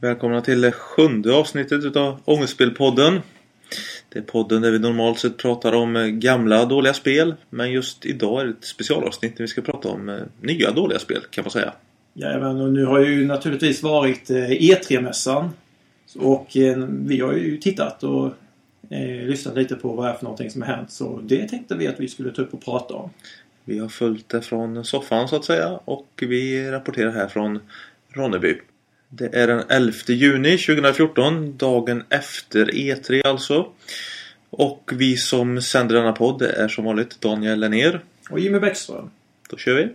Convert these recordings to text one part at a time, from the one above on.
Välkomna till det sjunde avsnittet utav Ångestspelpodden. Det är podden där vi normalt sett pratar om gamla dåliga spel. Men just idag är det ett specialavsnitt där vi ska prata om eh, nya dåliga spel kan man säga. Jajamän, och nu har ju naturligtvis varit eh, E3-mässan. Och eh, vi har ju tittat och eh, lyssnat lite på vad det är för någonting som har hänt. Så det tänkte vi att vi skulle ta upp och prata om. Vi har följt det från soffan så att säga och vi rapporterar här från Ronneby. Det är den 11 juni 2014, dagen efter E3 alltså. Och vi som sänder denna podd är som vanligt Daniel Lennér. Och Jimmy Bäckström. Då kör vi!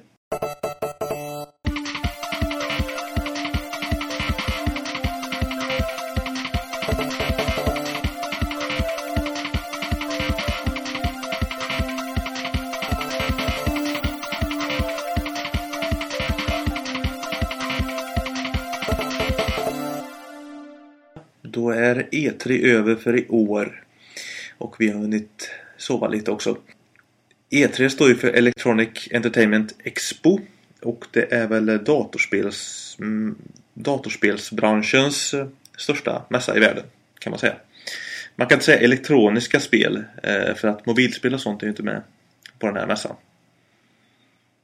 E3 över för i år. Och vi har hunnit sova lite också. E3 står ju för Electronic Entertainment Expo. Och det är väl datorspels, mm, datorspelsbranschens största mässa i världen. Kan man säga. Man kan inte säga elektroniska spel. eh, För att mobilspel och sånt är ju inte med på den här mässan.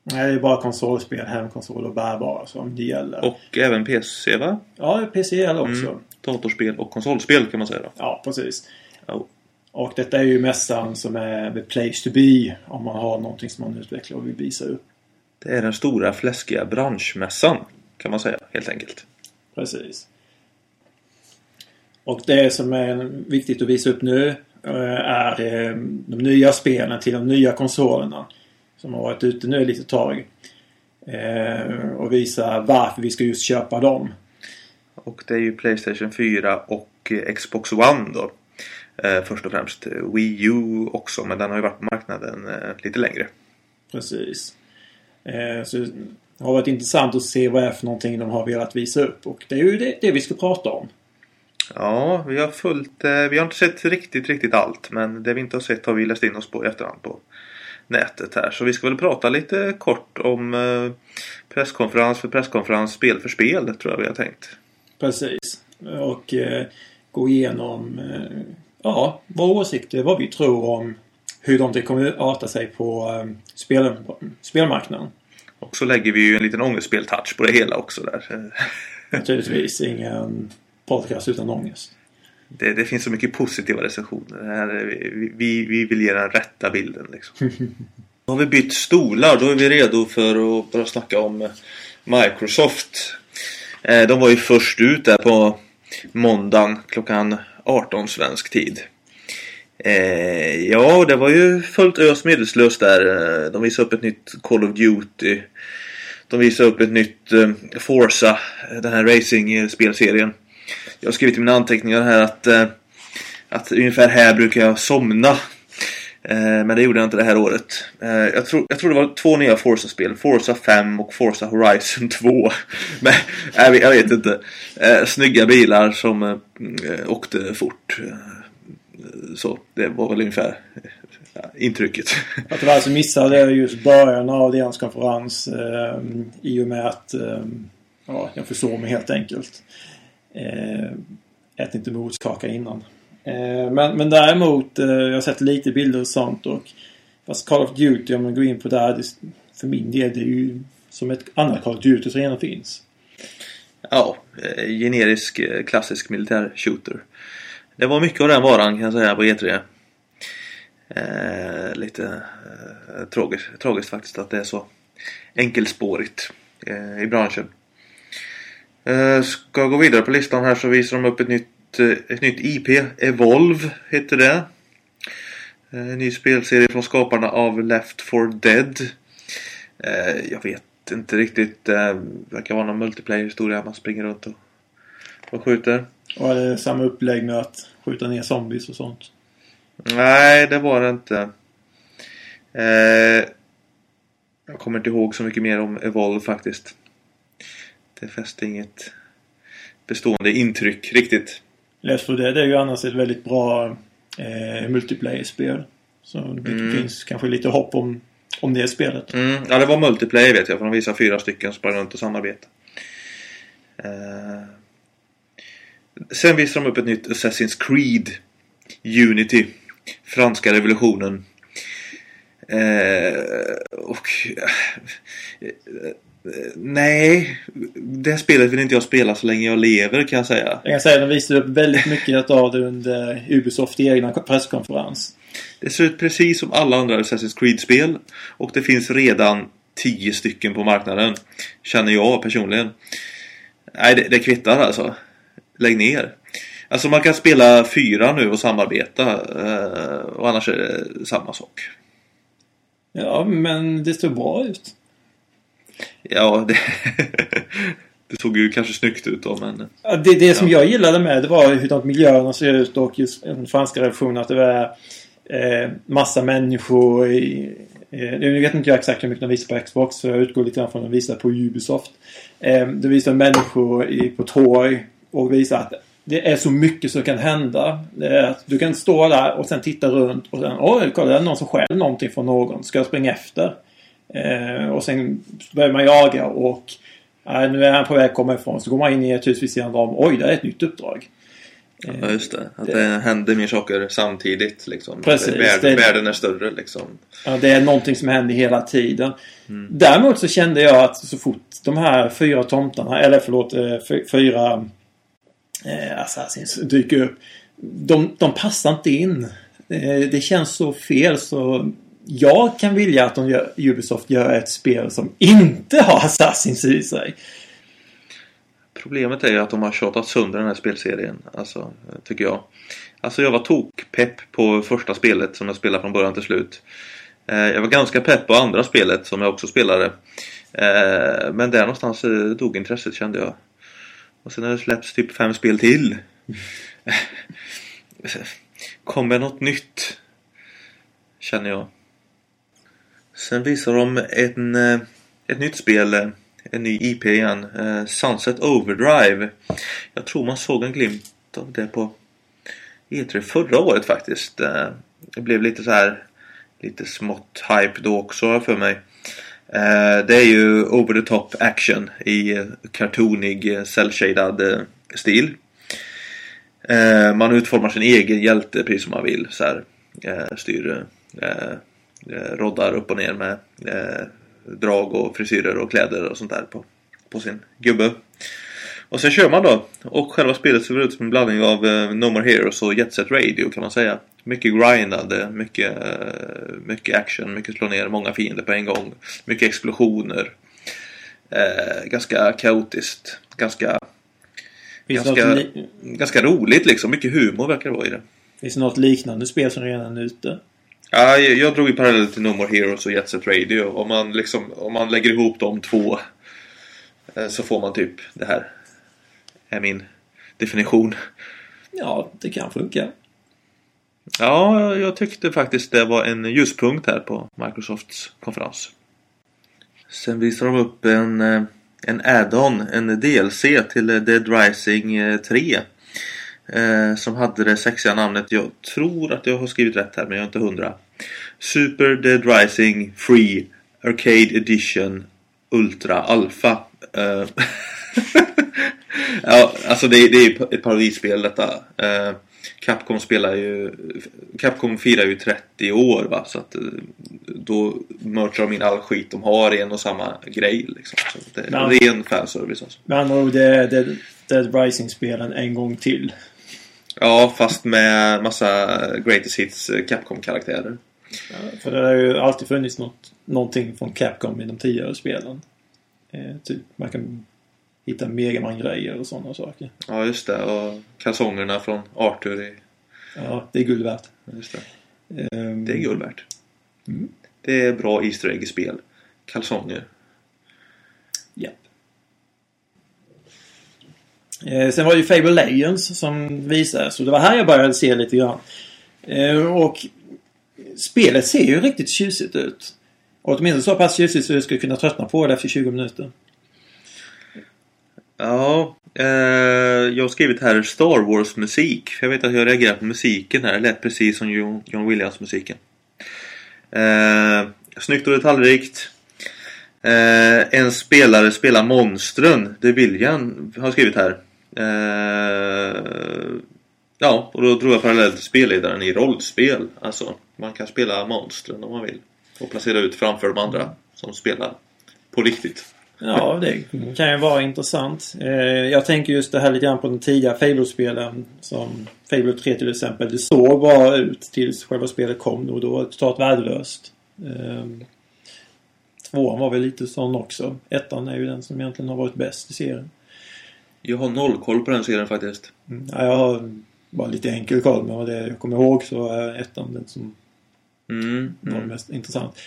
Nej, det är bara konsolspel, hemkonsol och bärbara som det gäller. Och även PC va? Ja, PC gäller också. Mm. Datorspel och konsolspel kan man säga då. Ja, precis. Ja. Och detta är ju mässan som är the place to be om man har någonting som man utvecklar och vill visa upp. Det är den stora fläskiga branschmässan kan man säga helt enkelt. Precis. Och det som är viktigt att visa upp nu eh, är eh, de nya spelen till de nya konsolerna. Som har varit ute nu ett litet tag. Eh, Och visa varför vi ska just köpa dem. Och det är ju Playstation 4 och eh, Xbox One då. Eh, först och främst Wii U också men den har ju varit på marknaden eh, lite längre. Precis. Eh, Så det har varit intressant att se vad det är för någonting de har velat visa upp. Och det är ju det, det vi ska prata om. Ja, vi har följt, vi har inte sett riktigt, riktigt allt men det vi inte har sett har vi läst in oss på i efterhand på nätet här. Så vi ska väl prata lite kort om presskonferens för presskonferens, spel för spel tror jag vi har tänkt. Precis. Och eh, gå igenom eh, ja, våra åsikter, vad vi tror om hur de kommer att arta sig på eh, spel, spelmarknaden. Och så lägger vi ju en liten ångestspel-touch på det hela också där. Naturligtvis ingen podcast utan ångest. Det, det finns så mycket positiva recensioner. Här, är- vi, vi, vi vill ge den rätta bilden liksom. Då har vi bytt stolar. Då är vi redo för att börja snacka om Microsoft. Eh, de var ju först ut där på måndagen klockan 18 svensk tid. Eh, ja, det var ju fullt ös medelslöst där. Eh, de visade upp ett nytt Call of Duty. De visade upp ett nytt Forza, den här racing-spelserien. Jag har skrivit i mina anteckningar här att, att ungefär här brukar jag somna. Eh, men det gjorde jag inte det här året. Eh, jag, tror, jag tror det var två nya Forza-spel. Forza 5 och Forza Horizon 2. Men jag vet, jag vet inte. Eh, snygga bilar som eh, åkte fort. Eh, så det var väl ungefär eh, intrycket. Att tyvärr så alltså missade jag just början av deras konferens eh, i och med att eh, ja, jag försov mig helt enkelt. Eh, ät inte morotskaka innan. Eh, men, men däremot, eh, jag har sett lite bilder och sånt och fast Call of Duty, om man går in på det här, det, för min del, det är ju som ett annat Call of Duty som redan finns. Ja, eh, generisk klassisk militär shooter. Det var mycket av den varan kan jag säga på E3. Eh, lite eh, tragiskt, tragiskt faktiskt att det är så enkelspårigt eh, i branschen. Eh, ska jag gå vidare på listan här så visar de upp ett nytt, eh, ett nytt IP. Evolve heter det. Eh, En ny spelserie från skaparna av Left 4 Dead. Eh, jag vet inte riktigt. Eh, verkar vara någon multiplayer-historia. Man springer runt och, och skjuter. Och det samma upplägg med att skjuta ner zombies och sånt. Nej, det var det inte. Eh, jag kommer inte ihåg så mycket mer om Evolve faktiskt. Det fäste inget bestående intryck riktigt. Left 4 Dead är ju annars ett väldigt bra eh, multiplayer-spel. Så det Mm. finns kanske lite hopp om, om det spelet. Mm, ja, det var multiplayer vet jag. För de visade fyra stycken som sprang runt och samarbetade. Eh, Sen visar de upp ett nytt Assassin's Creed Unity. Franska revolutionen. Eh, och... Eh, nej, det spelet vill inte jag spela så länge jag lever kan jag säga. Jag kan säga att de visade upp väldigt mycket av det under Ubisoft egna presskonferens. Det ser ut precis som alla andra Assassin's Creed-spel. Och det finns redan 10 stycken på marknaden. Känner jag personligen. Nej, det, det kvittar alltså. Lägg ner. Alltså man kan spela fyra nu och samarbeta. Eh, och annars är det samma sak. Ja, men det står bra ut. Ja, det, det såg ju kanske snyggt ut då men... Ja, det, det som jag gillade med det var hur de miljöerna ser ut och just den franska revolutionen att det var eh, massa människor i, eh, Nu vet inte jag exakt hur mycket de visar på Xbox för jag utgår lite grann från att de visar på Ubisoft. Eh, det visar människor i, på torg och visar att det är så mycket som kan hända. du kan stå där och sen titta runt och sen oj, kolla det är någon som stjäl någonting från någon. Ska jag springa efter? Eh, och sen börjar man jaga och eh, nu är han på väg att komma ifrån. Så går man in i ett hus vid sidan om. Oj, det är ett nytt uppdrag. Ja, just det. Att det, det händer mer saker samtidigt. Liksom. Precis, Värld, det, världen är större liksom. Ja, det är någonting som händer hela tiden. Mm. Däremot så kände jag att så fort de här fyra tomtarna, eller förlåt, eh, fyra eh, Assassins dyker upp. De, de passar inte in. Eh, det känns så fel så jag kan vilja att de gör, Ubisoft gör ett spel som inte har Assassins i sig. Problemet är ju att de har tjatat sönder den här spelserien. Alltså, tycker jag. Alltså jag var tokpepp på första spelet som jag spelade från början till slut. Eh, jag var ganska pepp på andra spelet som jag också spelade. Eh, men där någonstans eh, dog intresset kände jag. Och sen har det släppts typ fem spel till. Kommer något nytt? Känner jag. Sen visar de en, eh, ett nytt spel. Eh, en ny IP igen. Eh, Sunset Overdrive. Jag tror man såg en glimt av det på E3 förra året faktiskt. Det blev lite så här lite smått hype då också för mig. Det är ju over the top action i kartonig cellshaded stil. Man utformar sin egen hjälte precis som man vill. Så här, styr eh, roddar upp och ner med eh, drag och frisyrer och kläder och sånt där på, på sin gubbe. Och sen kör man då. Och själva spelet ser ut som en blandning av eh, No More Heroes och Jet Set Radio kan man säga. Mycket grindade, mycket, eh, mycket action, mycket slå ner många fiender på en gång. Mycket explosioner. Eh, ganska kaotiskt. Ganska, ganska, ganska roligt liksom. Mycket humor verkar det vara i det. Finns det något liknande spel som redan är ute? Ja, jag drog ju parallell till No More Heroes och Jet Set Radio. Om man, liksom, om man lägger ihop de två eh, så får man typ det här. Är min definition. Ja, det kan funka. Ja, jag tyckte faktiskt det var en ljuspunkt här på Microsofts konferens. Sen visar de upp en, eh, en add-on, en DLC till Dead Rising 3. Eh, som hade det sexiga namnet. Jag tror att jag har skrivit rätt här men jag är inte hundra. Super Dead Rising Free Arcade Edition Ultra Alpha. Eh, ja, alltså det, det är ett parodispel detta. Eh, Capcom spelar ju Capcom firar ju 30 år va så att eh, då merchar de in all skit de har i en och samma grej liksom. Så det är ja. ren fanservice alltså. Med andra ord, det är Dead Rising-spelen en gång till. Ja, fast med massa Greatest Hits eh, Capcom-karaktärer. Ja, för det har ju alltid funnits något, någonting från Capcom i de tidigare spelen. Eh, typ, man kan hitta Megaman-grejer och sådana saker. Ja, just det. Och kalsongerna från Arthur i... Ja, det är guld värt. Just det. Um... Det är guld värt. Mm. Det är bra Easter Egg i spel. Kalsonger. Eh, sen var det ju Fable Legends som visades. och det var här jag började se lite grann. Eh, och spelet ser ju riktigt tjusigt ut. Och åtminstone så pass tjusigt så jag skulle kunna tröttna på det efter 20 minuter. Ja, eh, jag har skrivit här Star Wars musik. För jag vet att jag reagerar på musiken här. Det lät precis som John, John Williams musiken. Eh, snyggt och detaljrikt. Eh, en spelare spelar monstren. Det William har skrivit här. Eh, Ja, och då drog jag parallellt till spelledaren i rollspel. Alltså, man kan spela monstren om man vill. Och placera ut framför de andra som spelar på riktigt. Ja, det kan ju vara intressant. Eh, jag tänker just det här lite grann på de tidiga Fable-spelen. Som Fable 3 till exempel. Det såg bra ut tills själva spelet kom och då var det totalt värdelöst. Eh, tvåan var väl lite sån också. Ettan är ju den som egentligen har varit bäst i serien. Jag har noll koll på den serien faktiskt. Mm, ja, jag har bara lite enkel koll men det jag kommer ihåg så är ettan den som Mm, var mm. mest intressant.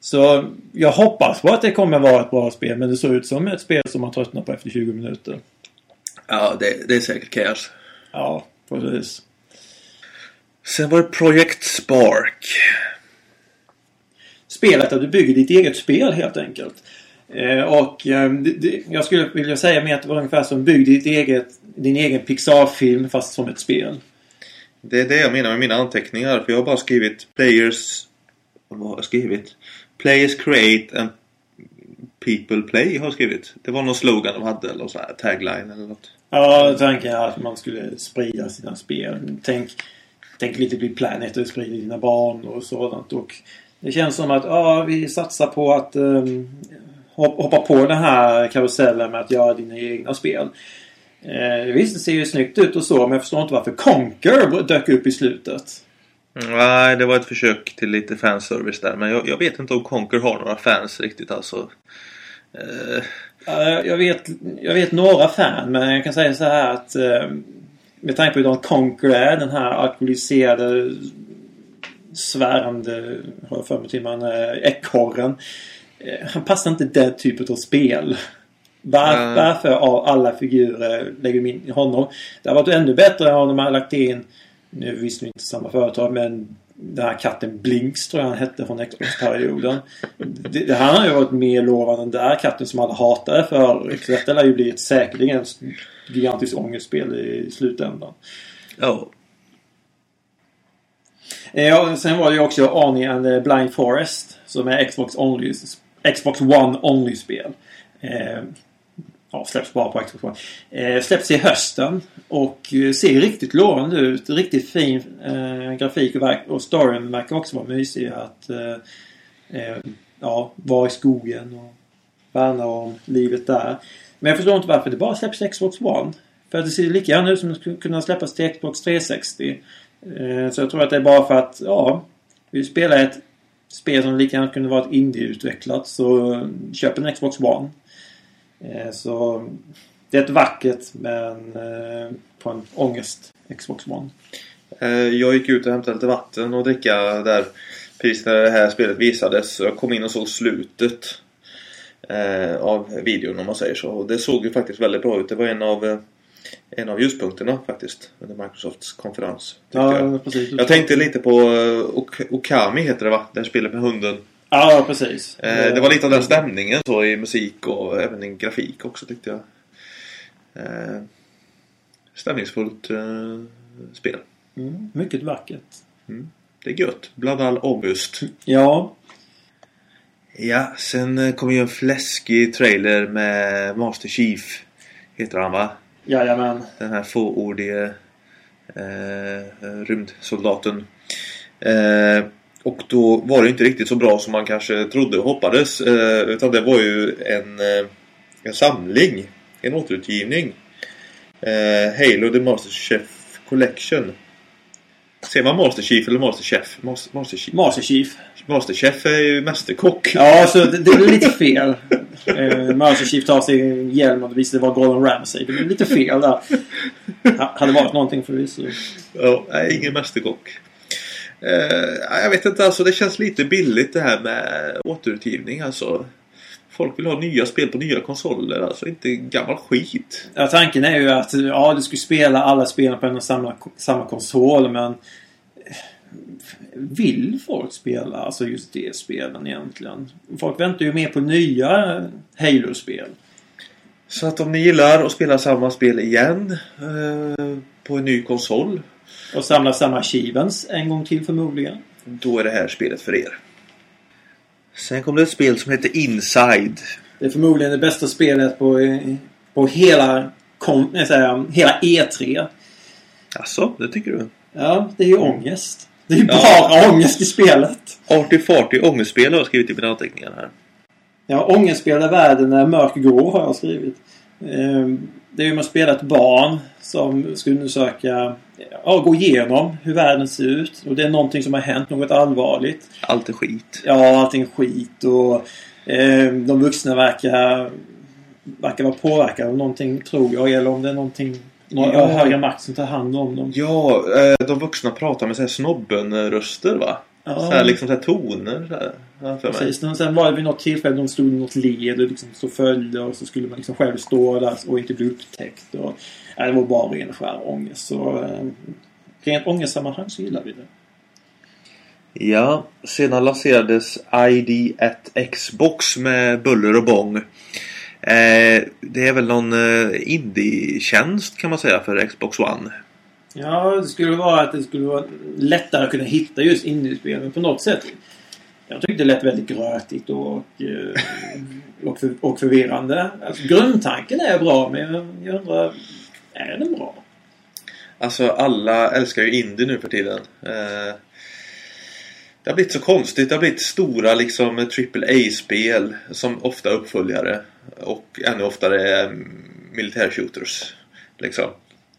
Så jag hoppas på att det kommer vara ett bra spel men det ser ut som ett spel som man tröttnar på efter 20 minuter. Ja, det, det är säkert kaos. Ja, precis. Sen var det Project Spark. Spelet där du bygger ditt eget spel helt enkelt. Eh, och eh, jag skulle vilja säga mer att det var ungefär som bygg ditt eget, din egen Pixar-film fast som ett spel. Det är det jag menar med mina anteckningar. För jag har bara skrivit Players... Vad har jag skrivit? Players create and people play har jag skrivit. Det var någon slogan de hade eller så här, tagline eller något. Ja, tanken är att man skulle sprida sina spel. Tänk, tänk lite Big Planet och sprida dina barn och sådant. Och det känns som att ja, vi satsar på att um, hoppa på den här karusellen med att göra dina egna spel. Eh, visst, det ser ju snyggt ut och så, men jag förstår inte varför Conquer dök upp i slutet. Mm, Nej, det var ett försök till lite fanservice där. Men jag, jag vet inte om Conquer har några fans riktigt alltså. Eh, jag, vet, jag vet några fan, men jag kan säga så här att eh, med tanke på hur Conquer är, den här alkoholiserade svärande, har jag för mig till man, eh, ekorren. Eh, han passar inte den typen av spel. Var. Varför av alla figurer lägger vi in honom? Det hade varit ännu bättre om de hade lagt in, nu är visst inte samma företag, men den här katten Blinks tror jag han hette från Xbox-perioden. Det, det här har ju varit mer lovande än den där katten som alla hatade. Så detta lär ju bli ett säkerligen ett gigantiskt ångestspel i slutändan. ja. Eh, Ja, sen var det ju också Arnie and the Blind Forest som är Xbox Only Xbox One Only-spel. Eh, ja, släpps bara på Xbox One. Eh, släpps i hösten och eh, ser riktigt lovande ut. Riktigt fin eh, grafik och, verk- och storyn verkar också vara mysig. Att eh, eh, ja, vara i skogen och värna om livet där. Men jag förstår inte varför det bara släpps till Xbox One. För att det ser lika gärna ut som det skulle kunna släppas till Xbox 360. Eh, Så jag tror att det är bara för att, ja, vi spelar ett spel som lika gärna kunde varit indieutvecklat så köp en Xbox One. Eh, så det är ett vackert men eh, på en ångest Xbox One. Eh, jag gick ut och hämtade lite vatten och dricka där precis när det här spelet visades. Jag kom in och såg slutet av videon om man säger så. Och det såg ju faktiskt väldigt bra ut. Det var en av, en av ljuspunkterna faktiskt under Microsofts konferens. tyckte jag. Ja, precis. jag tänkte lite på eh, Ok- Okami heter det va? Det här spelet med hunden. Ja, precis. Eh, det var lite av den stämningen så i musik och även i grafik också tyckte jag. Eh, stämningsfullt eh, spel. Mm, mycket vackert. Det är gött. Bland all ångest. Ja, Ja, sen eh, kom ju en fläskig trailer med Master Chief. Heter han va? Jajamän. Den här fåordige eh, rymdsoldaten. Eh, och då var det inte riktigt så bra som man kanske trodde och hoppades. Eh, utan det var ju en, eh, en samling. En återutgivning. Eh, Halo The Master Chef Collection. Ser man Master Chief eller Master Chef? Master, Master Chief. Master Chief. Master Chef är ju mästerkock. Ja, så det, det är lite fel. Eh, Master Chief tar sig hjälm och det visade vara Gordon Ramsay. Det blir lite fel där. Ha- Hade varit någonting förvisso. Ja, nej, ingen mästerkock. Eh, jag vet inte, alltså det känns lite billigt det här med återutgivning alltså. Folk vill ha nya spel på nya konsoler, alltså inte gammal skit. Ja, tanken är ju att ja, du skulle spela alla spelen på en och samma, samma konsol men vill folk spela alltså just det spelen egentligen? Folk väntar ju mer på nya Halo-spel. Så att om ni gillar att spela samma spel igen eh, på en ny konsol, Och samla samma achievements en gång till förmodligen. då är det här spelet för er. Sen kom det ett spel som heter Inside. Det är förmodligen det bästa spelet på, på hela, kom, säga, hela E3. Alltså, det tycker du? Ja, det är ju ångest. Det är ju Ja. bara ångest i spelet. Arty Farty ångestspel har jag skrivit i mina anteckningar här. Ja, ångestspel där världen är mörkgrå har jag skrivit. Ehm, Det är ju man spelar ett barn som ska undersöka, ja, gå igenom hur världen ser ut. Och det är någonting som har hänt, något allvarligt. Allt är skit. Ja, allting är skit och eh, de vuxna verkar, verkar vara påverkade av någonting, tror jag. Eller om det är någonting, några Ja. högre makt som tar hand om dem. Ja, eh, de vuxna pratar med så här snobben-röster va? Ja, Så här, liksom så här toner så här, Precis. Men sen var det vid något tillfälle de stod i något led och liksom så följde och så skulle man liksom själv stå där och inte bli upptäckt. Och, ja, det var bara ren och skär ångest. Så eh, rent ångestsammanhang så gillar vi det. Ja, sedan lanserades ID at Xbox med buller och bång. Eh, det är väl någon eh, indie-tjänst kan man säga för Xbox One. Ja, det skulle vara att det skulle vara lättare att kunna hitta just indiespel. Men på något sätt. Jag tyckte det lät väldigt grötigt och, eh, och, för, och förvirrande. Alltså, grundtanken är bra men jag, jag undrar, är den bra? Alltså alla älskar ju indie nu för tiden. Eh, det har blivit så konstigt. Det har blivit stora liksom AAA-spel som ofta är uppföljare. Och ännu oftare är militär-shooters. Liksom.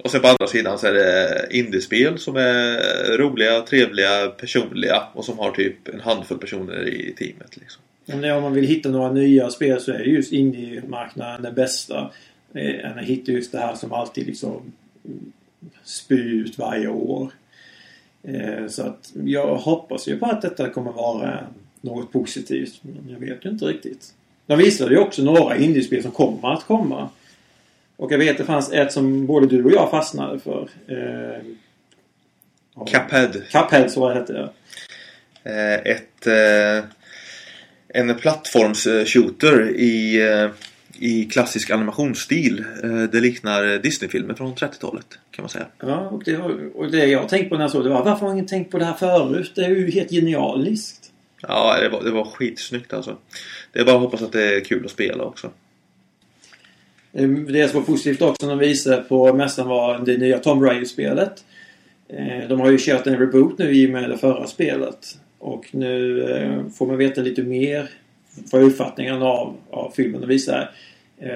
Och sen på andra sidan så är det indiespel som är roliga, trevliga, personliga och som har typ en handfull personer i teamet. Liksom. Om, om man vill hitta några nya spel så är just indie-marknaden det bästa. Eh, Än att hitta just det här som alltid liksom spyr ut varje år. Eh, så att jag hoppas ju på att detta kommer vara något positivt. Men jag vet ju inte riktigt. De visade ju också några indiespel som kommer att komma. Och jag vet det fanns ett som både du och jag fastnade för. Eh, Cuphead. Cuphead så hette det. Eh, ett, eh, en plattforms-shooter i, eh, i klassisk animationsstil. Eh, det liknar Disney-filmer från 30-talet kan man säga. Ja, och det, var- och det jag tänkte på när jag såg det var varför har ingen tänkt på det här förut? Det är ju helt genialiskt. Ja, det var, det var skitsnyggt alltså. Det är bara att hoppas att det är kul att spela också. Eh, det som var positivt också när de visade på mässan var det nya Tom Raider-spelet. Eh, de har ju kört en reboot nu i och med det förra spelet. Och nu eh, får man veta lite mer vad uppfattningen av, av filmen och visar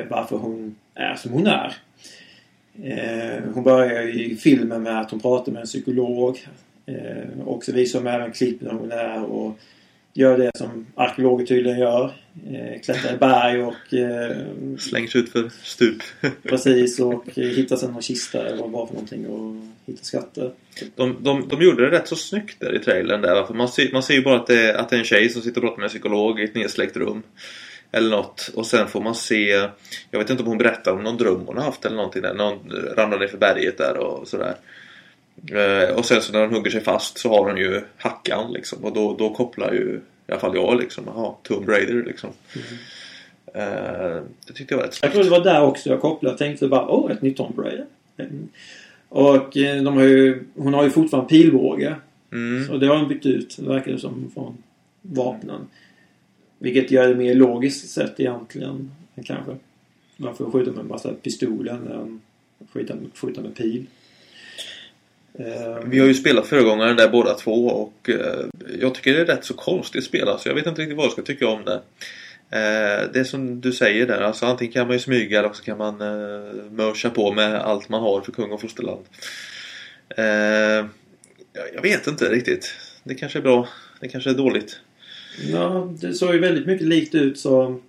varför hon är som hon är. Hon börjar i filmen med att hon pratar med en psykolog. Och så visar de även klipp när hon är och gör det som arkeologer tydligen gör. Eh, Klättrar i berg och eh, Slängs ut för stup. Precis och hittar sen någon kista eller vad det var för någonting och hittar skatter. De, de, de gjorde det rätt så snyggt där i trailern där. För man, ser, man ser ju bara att det, att det är en tjej som sitter och pratar med en psykolog i ett nedsläckt rum. Eller något. Och sen får man se... Jag vet inte om hon berättar om någon dröm hon har haft eller någonting där. Någon ramlar ner för berget där och sådär. Eh, och sen så när hon hugger sig fast så har hon ju hackan liksom. Och då, då kopplar ju i alla fall jag liksom. Jaha, Tomb Raider liksom. Eh, det tyckte jag var rätt Jag tror det var där också jag kopplade. Jag tänkte bara åh, ett nytt Tomb Raider. Mm. Och eh, de har ju, hon har ju fortfarande pilbåge. Mm. Så det har hon bytt ut, verkar det som, från vapnen. Vilket gör det mer logiskt sett egentligen, kanske. Varför skjuta med en massa pistoler än skjuta, skjuta med pil. Eh, vi har ju spelat föregångaren där båda två och eh, jag tycker det är rätt så konstigt spelat så Jag vet inte riktigt vad jag ska tycka om det. Eh, det är som du säger där, alltså antingen kan man ju smyga eller så kan man mörsa på med allt man har för kung och fosterland. Jag, vet inte riktigt. Det kanske är bra, det kanske är dåligt. Ja, det såg ju väldigt mycket likt ut som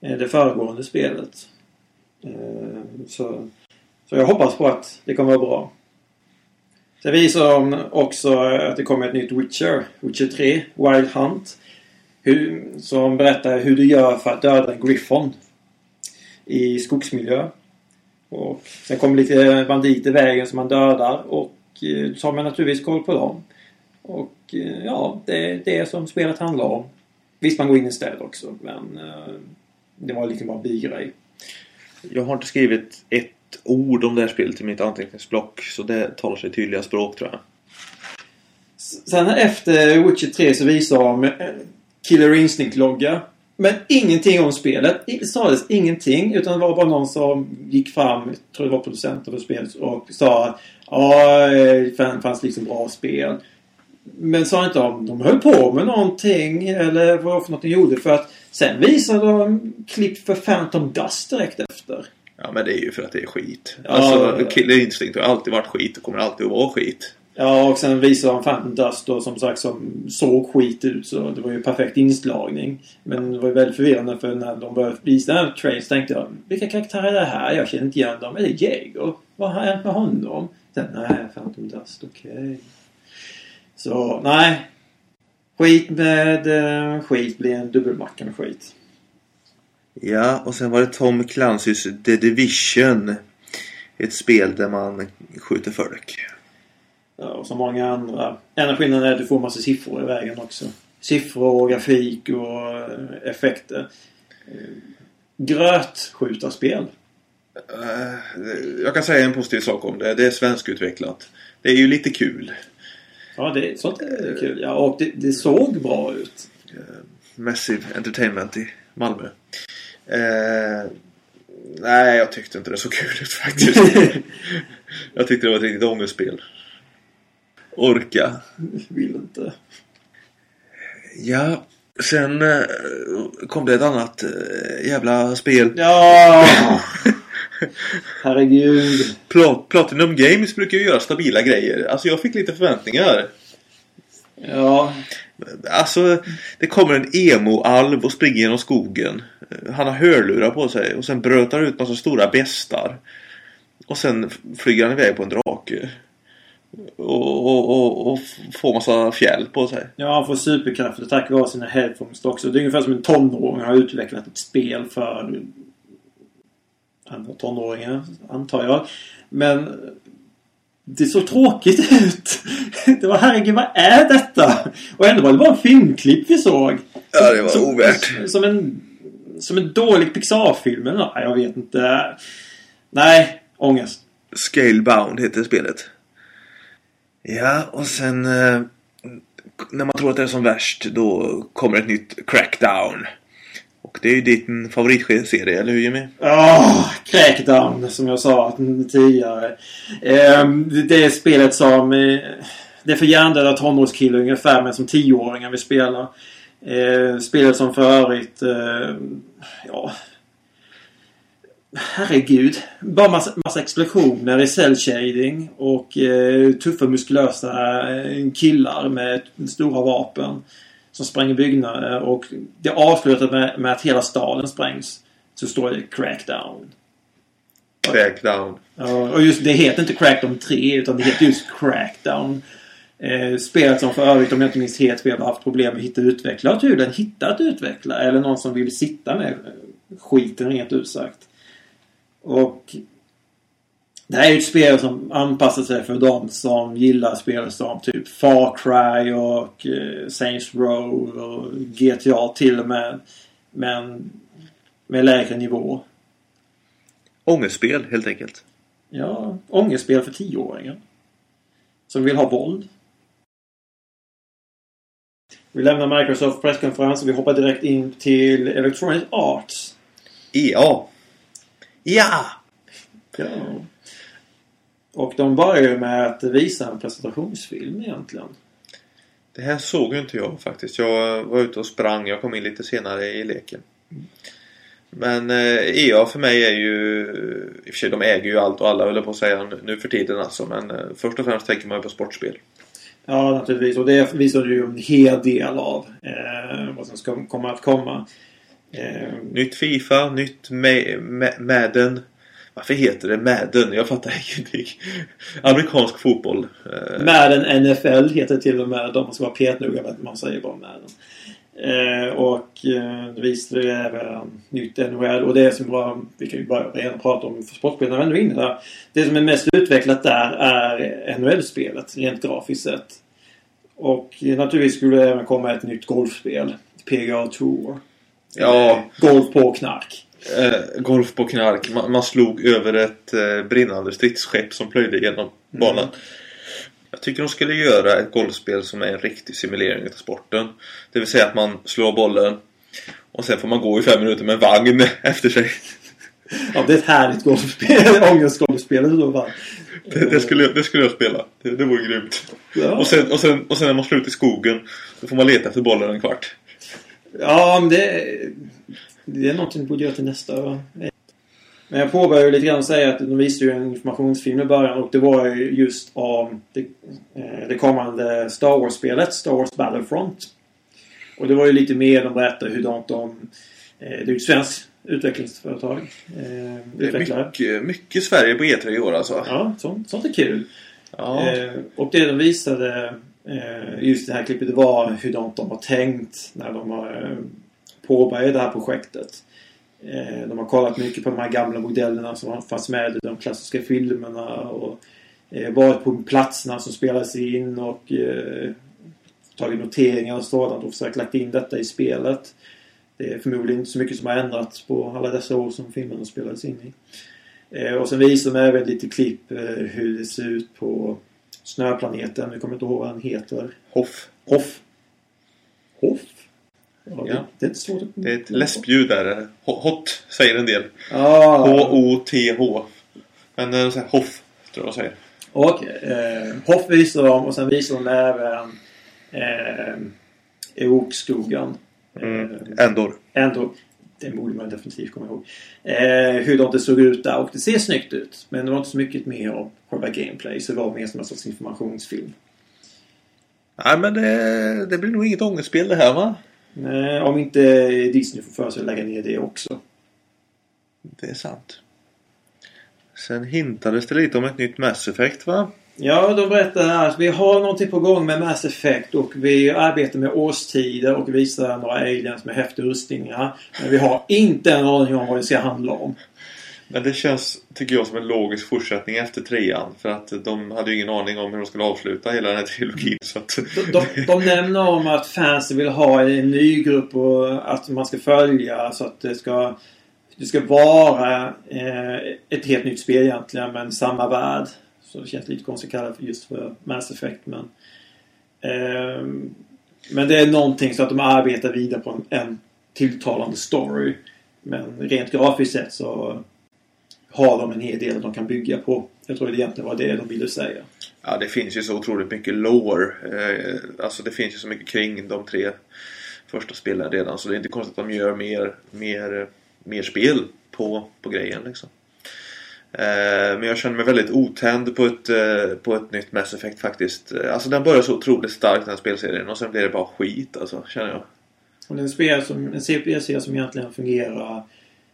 det föregående spelet. Så, så jag hoppas på att det kommer vara bra. Sen visar de också att det kommer ett nytt Witcher. Witcher 3, Wild Hunt. Hur, som berättar hur du gör för att döda en Griffon. I skogsmiljö. Och sen kommer lite banditer i vägen som man dödar och eh, så har man naturligtvis koll på dem. Och eh, ja, det är det som spelet handlar om. Visst, man går in i städer också, men eh, det var lite bara bigrej. Jag har inte skrivit ett ord om det här spelet i mitt anteckningsblock så det talar sig tydliga språk tror jag. Sen efter Witcher 3 så visar de eh, Killer Instinct-logga. Men ingenting om spelet. Det sades ingenting. Utan det var bara någon som gick fram, jag tror det var producenten för spelet, och sa att ja, eh, det fanns liksom bra spel. Men sa inte om de höll på med någonting eller vad för något de gjorde. För att sen visade de klipp för Phantom Dust direkt efter. Ja men det är ju för att det är skit. Ja. Alltså Killer Instinct har alltid varit skit och kommer alltid att vara skit. Ja, och sen visade de Phantom Dust då som sagt som såg skit ut. Så det var ju perfekt inslagning. Men det var ju väldigt förvirrande för när de började visa den här trailern så tänkte jag Vilka karaktärer är det här? Jag känner inte igen dem. Är det Jaeger? Vad har hänt med honom? Sen, nej, Phantom Dust, okej. Så, nej. Skit med eh, skit blir en dubbelmacka med skit. Ja, och sen var det Tom Clancys The Division. Ett spel där man skjuter folk. Ja, och så många andra. Enda skillnaden är att du får massa siffror i vägen också. Siffror, grafik och eh, effekter. Eh, Grötskjutarspel. Eh, Jag kan säga en positiv sak om det. Det är svenskutvecklat. Det är ju lite kul. Ja, det, sånt är kul. Ja, och det, det såg bra ut. Massive Entertainment i Malmö. Eh, nej, jag tyckte inte det så kul ut faktiskt. jag tyckte det var ett riktigt ångestspel. Orka. Vill inte. Ja, sen eh, kom det ett annat eh, jävla spel. Ja! Herregud. Plat- Platinum Games brukar ju göra stabila grejer. Alltså jag fick lite förväntningar. Ja. Alltså, det kommer en emo-alv och springer genom skogen. Han har hörlurar på sig och sen brötar han ut massa stora bestar. Och sen flyger han iväg på en drake. Och, och, och, och får massa fjäll på sig. Ja, han får superkrafter tack vare sina headphones också. Det är ungefär som en tonåring har utvecklat ett spel för andra tonåringar, antar jag. Men det såg tråkigt ut. Det var herregud, vad är detta? Och ändå var det bara en filmklipp vi såg. Ja, det var Som- ovärt. Som en, som en dålig Pixar-film eller nåt. Jag vet inte. Nej, ångest. Scalebound heter spelet. Ja, och sen eh, när man tror att det är som värst då kommer ett nytt Crackdown. Och det är ju din favoritserie, eller hur Jimmy? Åh, Crackdown som jag sa tidigare. Eh, det är spelet som... eh, Det är för hjärndöda tonårskillar ungefär men som tioåringar vi spelar. Eh, spelet som för övrigt... eh, Ja... Herregud. Bara massa, massa explosioner i cell shading och eh, tuffa muskulösa eh, killar med stora vapen. Som spränger byggnader och det avslutar med, med att hela staden sprängs. Så står det Crackdown. Crackdown. Ja, och just det heter inte Crackdown 3 utan det heter just Crackdown. Eh, spelet som för övrigt, om jag inte minns helt fel, har haft problem med att hitta utvecklare. Har tydligen hittat utvecklare eller någon som vill sitta med skiten rent ut sagt. Och det här är ju ett spel som anpassar sig för de som gillar spel som typ Far Cry och eh, Saints Row och GTA till och med. Men med lägre nivå. Ångestspel, helt enkelt. Ja, ångestspel för tioåringar. Som vill ha våld. Vi lämnar Microsoft presskonferens och vi hoppar direkt in till Electronic Arts. EA. Ja! Ja. Och de börjar ju med att visa en presentationsfilm egentligen. Det här såg ju inte jag faktiskt. Jag var ute och sprang. Jag kom in lite senare i leken. Men eh, EA för mig är ju... I och för sig, de äger ju allt och alla höll på att säga nu för tiden alltså. Men eh, först och främst tänker man ju på sportspel. Ja, naturligtvis. Och det visade ju en hel del av eh, vad som ska komma att komma. Eh, Nytt Fifa, nytt Ma- Ma- Madden. Varför heter det Madden? Jag fattar ingenting. Amerikansk fotboll. Eh, Madden NFL heter till och med. De ska vara petnoga med att man säger bara Madden. Eh, och eh, det visade ju även nytt NHL. Och det som bara, vi kan ju bara redan prata om för sportspelarna när vi ändå är inne där. Det som är mest utvecklat där är NHL-spelet rent grafiskt sett. Och eh, naturligtvis skulle det även komma ett nytt golfspel. PGA Tour. Ja. Golf på knark. Eh, golf på knark. Man, man slog över ett eh, brinnande stridsskepp som plöjde genom banan. Jag tycker de skulle göra ett golfspel som är en riktig simulering av sporten. Det vill säga att man slår bollen Och sen får man gå i fem minuter med vagn efter sig. Ja, det är ett härligt golfspel. Ångestgolfspel i så fall. Det, det, skulle, det skulle jag spela. Det, det vore grymt. Ja. Och, sen, och, sen, och sen när man slår ut i skogen då får man leta efter bollen en kvart. Ja, men det, det är någonting du borde göra till nästa. va? Men jag påbörjade ju lite grann att säga att de visade ju en informationsfilm i början och det var ju just om det, eh, det kommande Star Wars-spelet, Star Wars Battlefront. Och det var ju lite mer de berättade hur de... de eh, det är ju ett svenskt utvecklingsföretag. Eh, Det är utvecklare. mycket, mycket Sverige på E3 i år alltså. Ja, sånt, sånt är kul. Ja. Eh, och det de visade eh, just det här klippet det var hur de, de har tänkt när de har påbörjat det här projektet. Eh, de har kollat mycket på de här gamla modellerna som fanns med i de klassiska filmerna och eh, varit på platserna som spelades in och eh, tagit noteringar och sådant och försökt lagt in detta i spelet. Det är förmodligen inte så mycket som har ändrats på alla dessa år som filmerna spelades in i. Och sen visar de även lite klipp hur det ser ut på snöplaneten. Jag kommer inte ihåg vad den heter. Hoff. Hoff. Hoff? Ja, Det, det är inte svårt att... Det är ett läspljud där. Ho- Hot säger en del. Ah, H-O-T-H. Men eh, så här, Hoff tror jag de säger. Och eh, Hoff visar de och sen visar de även eh, Eokskogen. Mm. Eh, ändå, det borde man definitivt komma ihåg. Eh, hur de det såg ut där och det ser snyggt ut. Men det var inte så mycket mer om själva gameplay så det var mer som en sorts informationsfilm. Nej men det, det blir nog inget ångestspel det här va? Eh, om inte Disney får för sig att lägga ner det också. Det är sant. Sen hintades det lite om ett nytt Mass Effect va? Ja, de berättar här att vi har någonting på gång med Mass Effect och vi arbetar med årstider och visar några aliens med häftiga rustningar. Men vi har inte en aning om vad det ska handla om. Men det känns, tycker jag, som en logisk fortsättning efter trean. För att de hade ju ingen aning om hur de skulle avsluta hela den här trilogin. Så att... De, de, de nämner om att fansen vill ha en ny grupp och att man ska följa så att det ska det ska vara eh, ett helt nytt spel egentligen men samma värld. Så det känns lite konstigt att kalla det just för Mass Effect men eh, Men det är någonting så att de arbetar vidare på en, en tilltalande story. Men rent grafiskt sett så har de en hel del de kan bygga på. Jag tror det egentligen var det de ville säga. Ja, det finns ju så otroligt mycket lore. Eh, alltså det finns ju så mycket kring de tre första spelen redan. Så det är inte konstigt att de gör mer, mer, mer spel på, på grejen liksom. Eh, men jag känner mig väldigt otänd på ett, eh, på ett nytt Mass Effect faktiskt. Alltså den börjar så otroligt starkt den här spelserien och sen blir det bara skit alltså, känner jag. Och det är en, spel som, en CPS-serie som egentligen fungerar.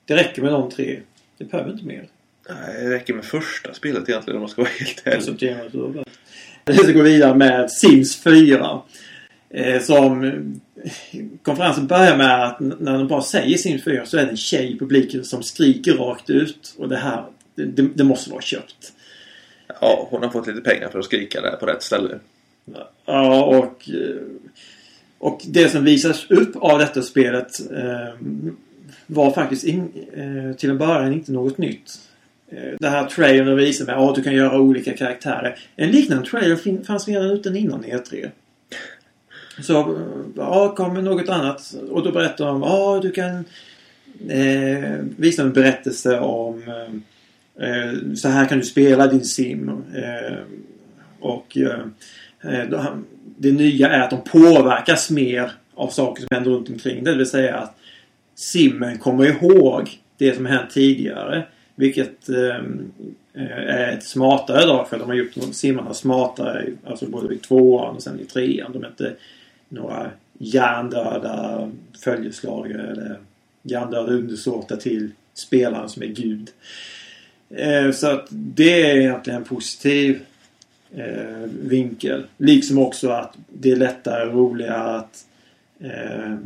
Det räcker med de tre. Det behöver inte mer. Nej, Det räcker med första spelet egentligen om man ska vara helt ärlig. Vi ska gå vidare med Sims 4. Eh, som eh, konferensen börjar med att när de bara säger Sims 4 så är det en tjej i publiken som skriker rakt ut. Och det här, det, det, måste vara köpt. Ja, hon har fått lite pengar för att skrika där på rätt ställe. Ja, och, eh, och det som visas upp av detta spelet var faktiskt in, eh, till en början inte något nytt. Eh, det här trailern visar med att du kan göra olika karaktärer. En liknande trailer fin- fanns redan ute innan E3. Så, eh, ja, kommer något annat. Och då berättar de, ja, du kan eh, visa en berättelse om eh, eh så här kan du spela din sim. Eh, och eh, eh Det nya är att de påverkas mer av saker som händer runt omkring. Det vill säga att simmen kommer ihåg det som hänt tidigare. Vilket ehm, eh, är ett smartare drag för de har gjort simmarna smartare. Alltså både i tvåan och sen i trean. De är inte några hjärndöda följeslagare eller hjärndöda undersåtar till spelaren som är gud. Eh, Så att det är egentligen en positiv eh, vinkel. Liksom också att det är lättare och roligare att, eh,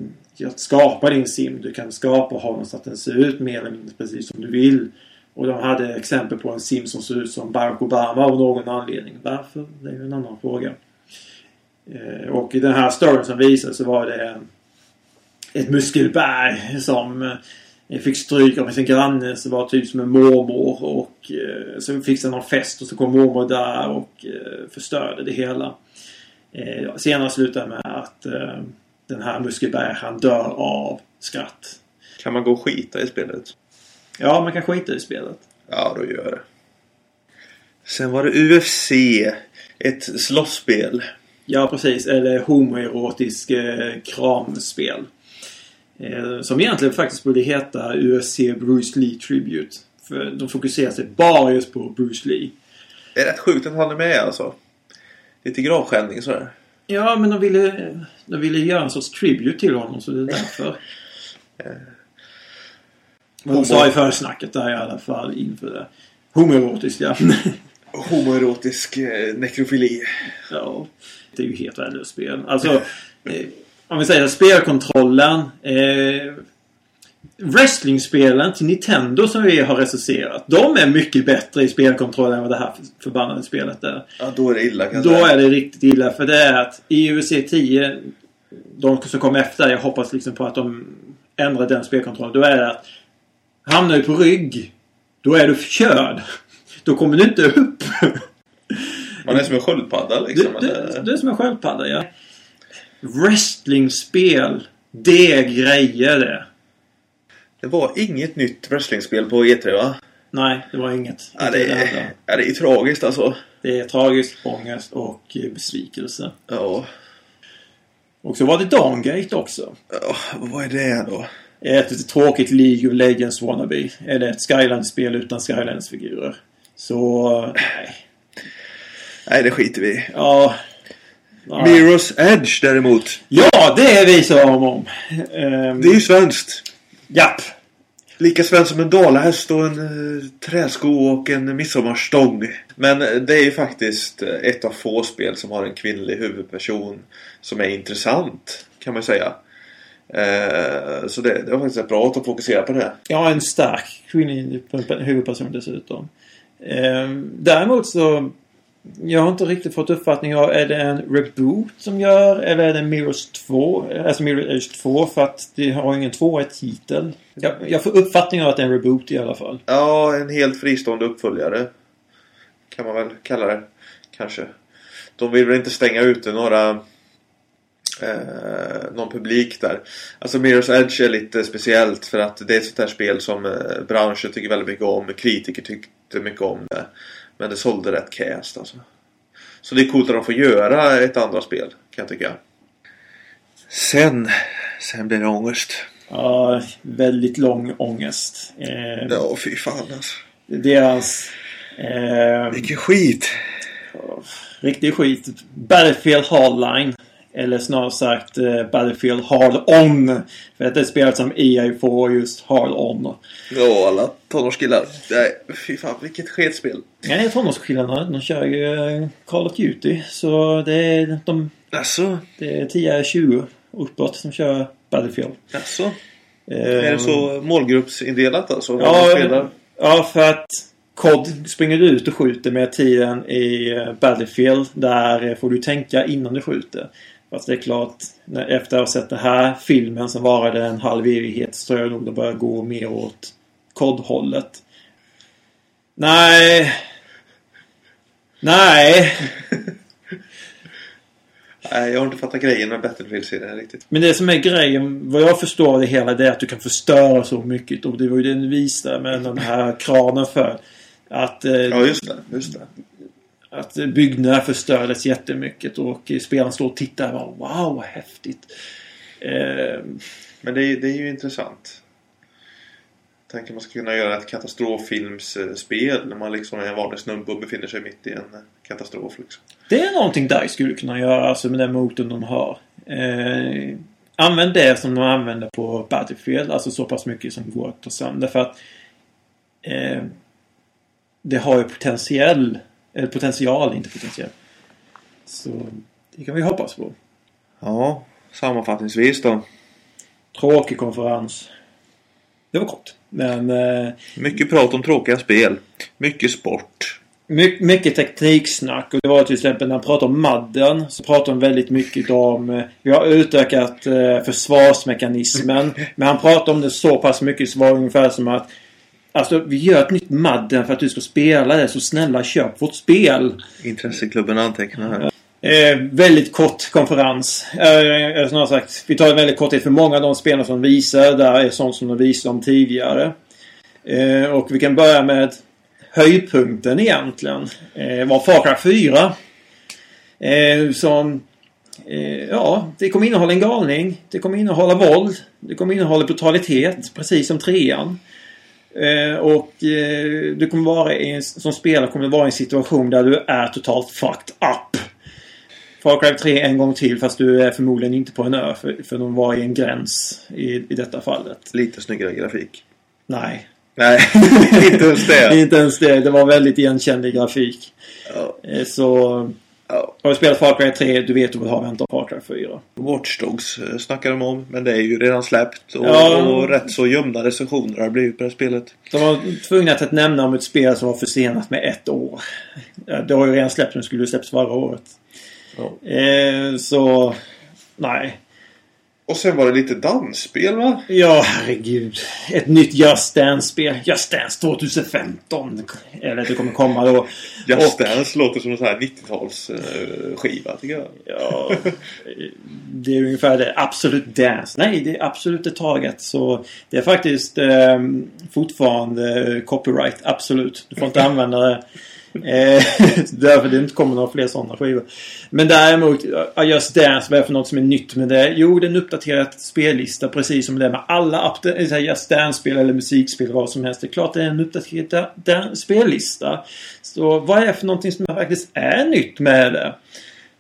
att skapa din sim. Du kan skapa och ha den så att den ser ut mer eller mindre precis som du vill. Och de hade exempel på en sim som ser ut som Barack Obama av någon anledning. Varför? Det är ju en annan fråga. Eh, och i den här storyn som visades så var det ett muskelberg som eh, fick stryk av sin granne som var typ som en mormor och eh, så fick han någon fest och så kom mormor där och förstörde det hela. Senare slutade med att den här Muskelberg han dör av skratt. Kan man gå och skita i spelet? Ja, man kan skita i spelet. Ja, då gör jag det. Sen var det UFC. Ett slåsspel. Ja, precis. Eller homoerotisk eh, kramspel. Eh, som egentligen faktiskt borde heta UFC Bruce Lee Tribute. För de fokuserar sig bara just på Bruce Lee. Det är rätt sjukt att han är med alltså. Lite gravskändning sådär. Ja, men de ville, de ville göra en sorts tribute till honom så det är därför. Vad de sa i försnacket där i alla fall inför det. Homoerotiskt, ja. Homoerotisk eh, nekrofili. ja. Det är ju helt värdelöst spel. Alltså, eh, om vi säger spelkontrollen. Eh, Wrestlingspelen till Nintendo som vi har recenserat. De är mycket bättre i spelkontrollen än vad det här förbannade spelet är. Ja, då är det illa kan Då är det riktigt illa. För det är att i UFC 10, de som kom efter, jag hoppas liksom på att de ändrar den spelkontrollen. Då är det att hamnar du på rygg, då är du körd. Då kommer du inte upp. Man är som en sköldpadda liksom. Det, det, det är som en sköldpadda, ja. Wrestlingspel. Det är grejer det. Det var inget nytt wrestlingspel på E3 va? Nej, det var inget. Ja, det, är, ja, det är tragiskt alltså. Det är tragiskt, ångest och besvikelse. Ja. Och så var det Dawngate också. Ja, vad är det då? Ett tråkigt League of Legends wannabe. Eller ett Skylands-spel utan Skylands-figurer. Så, nej. Nej, det skiter vi. Ja. Nej. Mirror's Edge däremot. Ja, det är vi som om. Um, det är ju svenskt. Japp. Lika svensk som en dalahäst och en uh, träsko och en midsommarstång. Men det är ju faktiskt eh, ett av få spel som har en kvinnlig huvudperson som är intressant. Kan man säga. Uh, så det, det var faktiskt bra att de på det. Ja, en stark kvinnlig huvudperson dessutom. Uh, däremot så jag har inte riktigt fått uppfattning av, är det en reboot som gör eller är det Mirrors 2? Alltså Mirrors Edge 2 för att det har ingen tvåa i titel. Jag, jag får uppfattning av att det är en reboot i alla fall. Ja, en helt fristående uppföljare. Kan man väl kalla det. Kanske. De vill väl inte stänga ute några eh, någon publik där. Alltså Mirror's Edge är lite speciellt för att det är ett sånt här spel som eh, branschen tycker väldigt mycket om. Kritiker tyckte mycket om det. Men det sålde rätt cast alltså. Så det är coolt att de får göra ett andra spel kan jag tycka. Sen, sen blir det ångest. Ja, väldigt lång ångest. Eh, ja, fy fan alltså. Deras... Eh, Vilken skit! Riktig skit. Battlefield Hardline. Eller snarare sagt eh, Battlefield Hard On. För att det är spelat som EA får just Hard On. Ja, alla tonårskillar. Nej, fy fan vilket sketspel. Nej, tonårskillarna de kör ju eh, Call of Duty. Så det är de... Alltså? Det är 10-20 uppåt som kör Battlefield. Alltså? Eh, är det så målgruppsindelat alltså? Ja, ja, för att COD springer du ut och skjuter med tiden i Battlefield. Där får du tänka innan du skjuter. Fast det är klart, efter att ha sett den här filmen som varade en halv evighet så tror jag nog det börjar gå mer åt COD-hållet. Nej. Nej. Nej, jag har inte fattat grejen med Battlefield-serien riktigt. Men det som är grejen, vad jag förstår av det hela, det är att du kan förstöra så mycket. Och det var ju det du visade med den här kranen för. Att... Eh, ja, just det. Just det att byggnader förstördes jättemycket och spelaren står och tittar och bara, Wow, vad häftigt. Eh, Men det är, det är ju intressant. Jag tänker man ska kunna göra ett katastroffilmsspel när man liksom är en vanlig snubbe och befinner sig mitt i en katastrof. Liksom. Det är någonting DICE skulle kunna göra, alltså med den motorn de har. Eh, använd det som de använder på Battlefield, alltså så pass mycket som går att ta sönder. För att eh, det har ju potentiell eller potential, inte potentiell. Så det kan vi hoppas på. Ja, sammanfattningsvis då. Tråkig konferens. Det var kort. Men... Eh, mycket prat om tråkiga spel. Mycket sport. My mycket tekniksnack. Och det var till exempel när han pratade om Madden. Så pratade han väldigt mycket om... Eh, vi har utökat eh, försvarsmekanismen. men han pratade om det så pass mycket så var det ungefär som att Alltså vi gör ett nytt Madden för att du ska spela det. Så snälla köp vårt spel. Intresseklubben antecknar här. Eh, väldigt kort konferens. Eh, snarare sagt, vi tar det väldigt kort tid för många av de spelarna som visar där är sånt som de visade om tidigare. Eh, och vi kan börja med höjdpunkten egentligen. Eh, var Far Cry 4. Eh, som eh, Ja, det kommer innehålla en galning. Det kommer innehålla våld. Det kommer innehålla brutalitet. Precis som trean. Eh, och eh, du kommer vara i, som spelare kommer du vara i en situation där du är totalt fucked up. Far Cry 3 en gång till fast du är förmodligen inte på en ö för, för de var i en gräns i, i detta fallet. Lite snyggare grafik. Nej. Nej, inte ens det. inte ens det. Det var väldigt igenkännlig grafik. Ja. Eh, Så Ja. har du spelat Far Cry 3, du vet vad du har väntat Far Cry 4. Watch Dogs eh, snackar de om, men det är ju redan släppt. Och, Ja. och rätt så gömda recensioner har det blivit på det spelet. De var tvungna att nämna om ett spel som var försenat med ett år. Det har ju redan släppts, men skulle ju släppts förra året. Ja. Eh, så... Nej. Och sen var det lite dansspel va? Ja, herregud. Ett nytt Just Dance-spel. Just Dance 2015. Eller det kommer komma då. Just Och- Dance låter som en sån här 90-tals eh, tycker jag. Ja, det är ungefär det. Absolut Dance. Nej, det är absolut det taget. Så det är faktiskt eh, fortfarande copyright. Absolut. Du får inte använda det. Eh, därför det inte kommer några fler sådana skivor. Men däremot, eh, Just Dance, vad är det för något som är nytt med det? Jo, det är en uppdaterad spellista precis som det är med alla eh, Just Dance-spel eller musikspel, vad som helst. Det är klart det är en uppdaterad spellista. Så vad är det för någonting som faktiskt är nytt med det?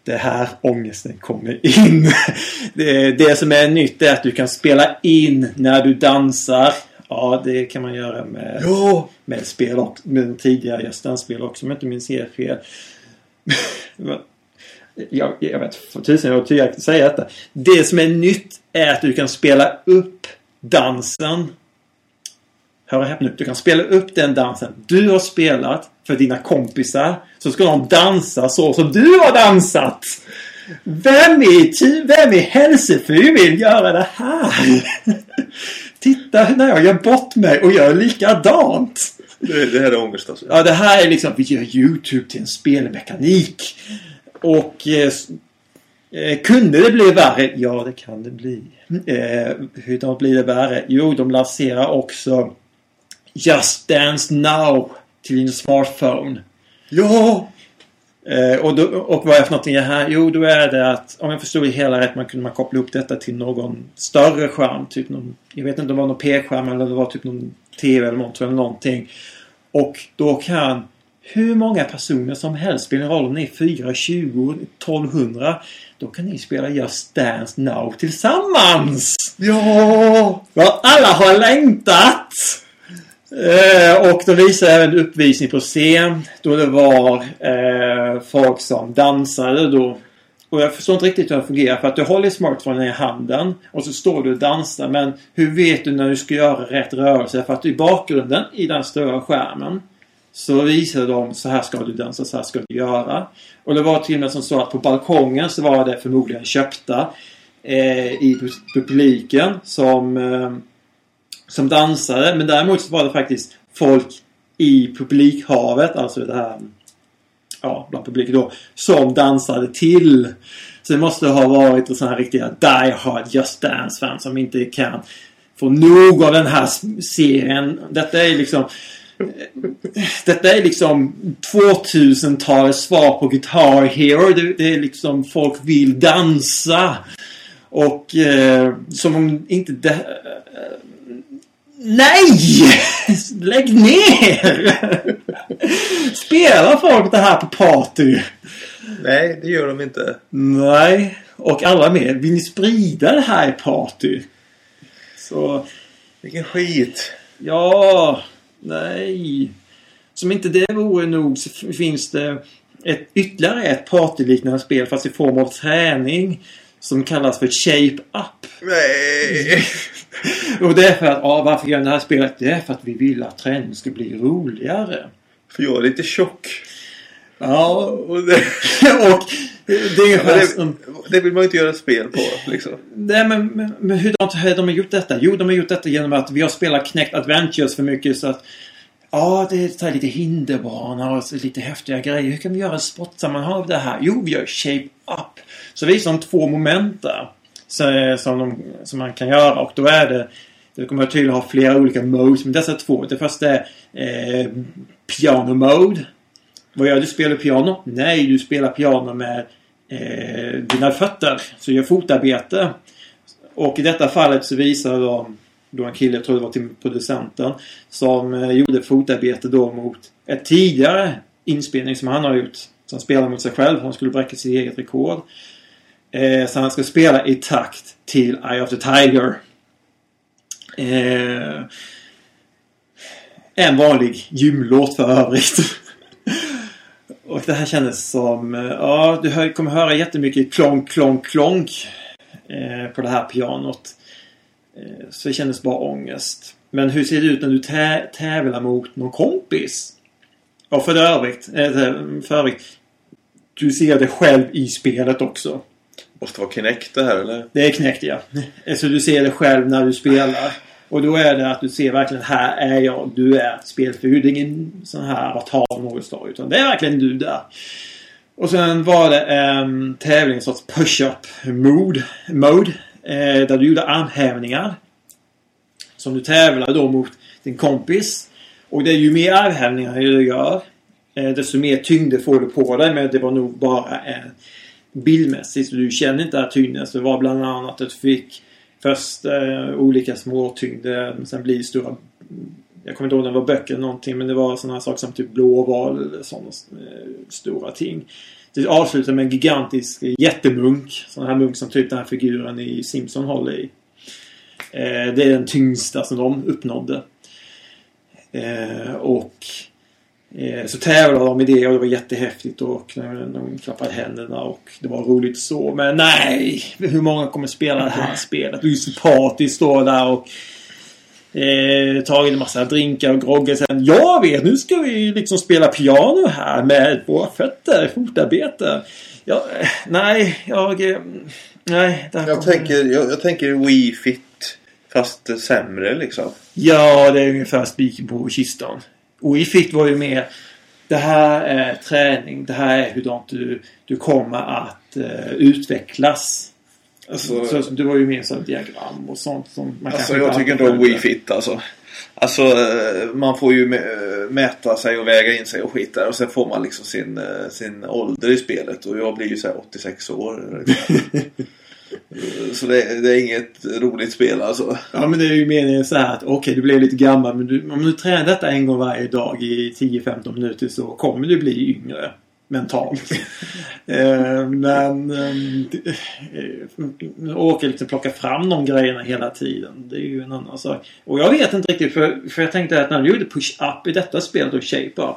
det här ångesten kommer in. Det, det som är nytt är att du kan spela in när du dansar. Ja, det kan man göra med, Ja! med spel och med tidigare Just Dance-spel också om jag inte minns helt fel. jag, jag vet för tusen jag kan säga detta. Det som är nytt är att du kan spela upp dansen. Hör häpna nu. Du kan spela upp den dansen du har spelat för dina kompisar. Så ska de dansa så som du har dansat. Vem i, vem i helsefy vill göra det här? Titta när jag gör bort mig och gör likadant. Det, det här är ångest alltså. Ja, det här är liksom, vi gör YouTube till en spelmekanik. Och eh, eh, kunde det bli värre? Ja, det kan det bli. Eh, hur blir det värre? Jo, de lanserar också Just Dance Now till din smartphone. Ja! Eh, och, då, och vad är för någonting här? Jo, då är det att om jag förstod det hela rätt man kunde man koppla upp detta till någon större skärm. Typ någon, jag vet inte om det var någon P-skärm eller det var typ någon TV eller något, eller någonting. Och då kan hur många personer som helst, spelar ingen roll om ni är 4, 20, 1200. Då kan ni spela Just Dance Now tillsammans! Ja! Ja, alla har längtat! Eh, och de visade även uppvisning på scen då det var eh, folk som dansade då. Och jag förstår inte riktigt hur det fungerar för att du håller smartphonen i handen och så står du och dansar men hur vet du när du ska göra rätt rörelse? För att i bakgrunden i den stora skärmen så visar de så här ska du dansa, så här ska du göra. Och det var till och med som så att på balkongen så var det förmodligen köpta eh, i publiken som eh, som dansade. Men däremot så var det faktiskt folk i publikhavet, alltså det här ja, bland publiken då, som dansade till. Så det måste ha varit sådana här riktiga Die Hard Just Dance-fans som inte kan få nog av den här serien. Detta är liksom eh, detta är liksom 2000-talets svar på Guitar Hero. Det, det är liksom folk vill dansa. Och eh, som om inte det... Eh, Nej! Lägg ner! Spelar folk det här på party? Nej, det gör de inte. Nej. Och alla med. Vill ni sprida det här i party? Så... Vilken skit. Ja, nej. Som inte det vore nog så finns det ett, ytterligare ett partyliknande spel fast i form av träning. Som kallas för Shape Up. Nej! Och det är för att, ja varför gör vi det här spelet? Det är för att vi vill att träningen ska bli roligare. För jag är lite tjock. Ja, Och det, och det är ungefär det, som... det vill man ju inte göra spel på liksom. Nej men, men, men hur har de gjort detta? Jo, de har gjort detta genom att vi har spelat Kinect Adventures för mycket så att Ja, det är lite hinderbana och lite häftiga grejer. Hur kan vi göra ett sportsammanhang av det här? Jo, vi gör Shape Up. Så visar de två moment där. Så, eh, som, de, som man kan göra och då är det det kommer tydligen ha flera olika modes. Men dessa två. Det första är eh, Piano Mode. Vad gör du? Spelar piano? Nej, du spelar piano med eh, dina fötter. Så du gör fotarbete. Och i detta fallet så visar de då en kille, jag tror det var till producenten, som eh, gjorde fotarbete då mot ett tidigare inspelning som han har gjort. Som spelar mot sig själv. Han skulle bräcka sitt eget rekord. Eh, så han ska spela i takt till Eye of the Tiger. Eh, en vanlig gymlåt för övrigt. Och det här kändes som... Eh, ja, du kommer höra jättemycket klonk, klonk, klonk eh, på det här pianot. Eh, så det kändes bara ångest. Men hur ser det ut när du tä tävlar mot någon kompis? Och för övrigt, eh, för övrigt. Du ser det själv i spelet också. Måste vara Kinect det här eller? Det är Kinect ja. Så du ser det själv när du spelar. Och då är det att du ser verkligen här är jag, du är spelfigur. Det är ingen sån här avatar av något slag. Utan det är verkligen du där. Och sen var det en tävling, en sorts push-up mode. mode eh, där du gjorde armhävningar. Som du tävlar då mot din kompis. Och det är ju mer armhävningar du gör. Eh, desto mer tyngd får du på dig. Men det var nog bara en bildmässigt. Så du känner inte att tyngden. Så det var bland annat att du fick först eh, olika småtyngder. men Sen blir det stora... Jag kommer inte ihåg om det var böcker eller någonting. Men det var sådana saker som typ blåval eller sådana eh, stora ting. Det avslutar med en gigantisk jättemunk. Sån här munk som typ den här figuren i Simpson håller i. Eh, det är den tyngsta som de uppnådde. Eh, och så tävlade de i det och det var jättehäftigt och de, de klappade händerna och det var roligt så. Men nej! Hur många kommer spela det här spelet? Du är sympatisk står där och eh, tagit en massa drinkar och groggar. Sen, jag vet, nu ska vi liksom spela piano här med våra fötter, fotarbete. Ja, eh, nej, jag... eh, Nej, det här Jag kommer- tänker, jag, jag tänker Wii Fit fast sämre liksom. Ja, det är ungefär spiken på kistan. Och i Fit var ju mer Det här är träning. Det här är hur du, du kommer att eh, utvecklas. Alltså- så, det var ju mer så diagram och sånt som man Alltså jag tycker inte om sköter. Wii Fit alltså. Alltså eh, man får ju mä- mäta sig och väga in sig och skit där och sen får man liksom sin, eh, sin ålder i spelet och jag blir ju såhär 86 år. Så det, det är inget roligt spel alltså. Ja men det är ju meningen så här att okej du blev lite gammal men du, om du tränar detta en gång varje dag i 10-15 minuter så kommer du bli yngre. Mentalt. eh, men ehm, eh, åka liksom plocka fram de grejerna hela tiden. Det är ju en annan sak. Och jag vet inte riktigt för, för jag tänkte att när du gjorde push-up i detta spelet och shape-up.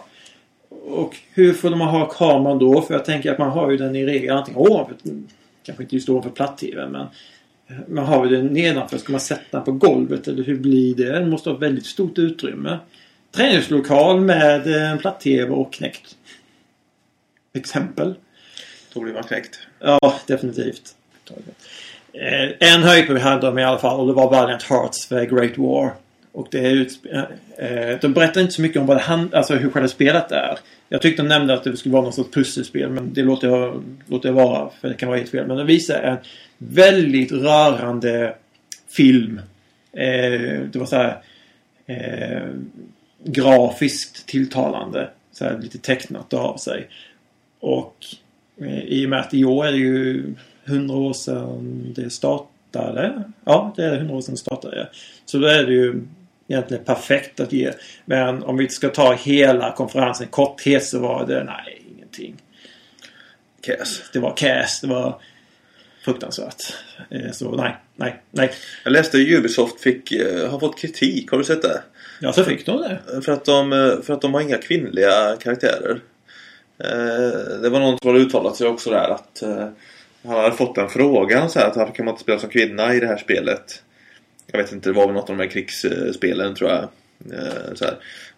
Och hur får de ha kameran då? För jag tänker att man har ju den i regel antingen ovanför, kanske inte just ovanför platt-tv men man har den nedanför. Ska man sätta den på golvet eller hur blir det? Den måste ha väldigt stort utrymme. Träningslokal med eh, en platt-tv och knäckt. Exempel. Då blir man knäckt. Ja, definitivt. Eh, en höjdpunkt hade de i alla fall och det var Valiant Hearts för Great War. Och det är eh, eh, de berättar inte så mycket om vad det hand- alltså hur själva spelet är. Jag tyckte de nämnde att det skulle vara något sorts pusselspel men det låter jag, låter jag vara för det kan vara helt fel. Men de visar en väldigt rörande film. Eh, det var så här eh, grafiskt tilltalande. Så här lite tecknat av sig. Och eh, i och med att i år är det ju 100 år sedan det startade. Ja, det är 100 år sedan det startade. Så då är det ju egentligen perfekt att ge. Men om vi ska ta hela konferensen i korthet så var det nej, ingenting. Cass. Det var cast, det var fruktansvärt. Eh, Så nej, nej, nej. Jag läste att Ubisoft fick, eh, har fått kritik. Har du sett det? Ja, så fick de det. För att de, eh, för att de har inga kvinnliga karaktärer. Eh, Det var någon som hade uttalat sig också där att eh, han hade fått en fråga så här, att varför kan man inte spela som kvinna i det här spelet? Jag vet inte, det var väl något av de här krigsspelen tror jag. Eh, Så här.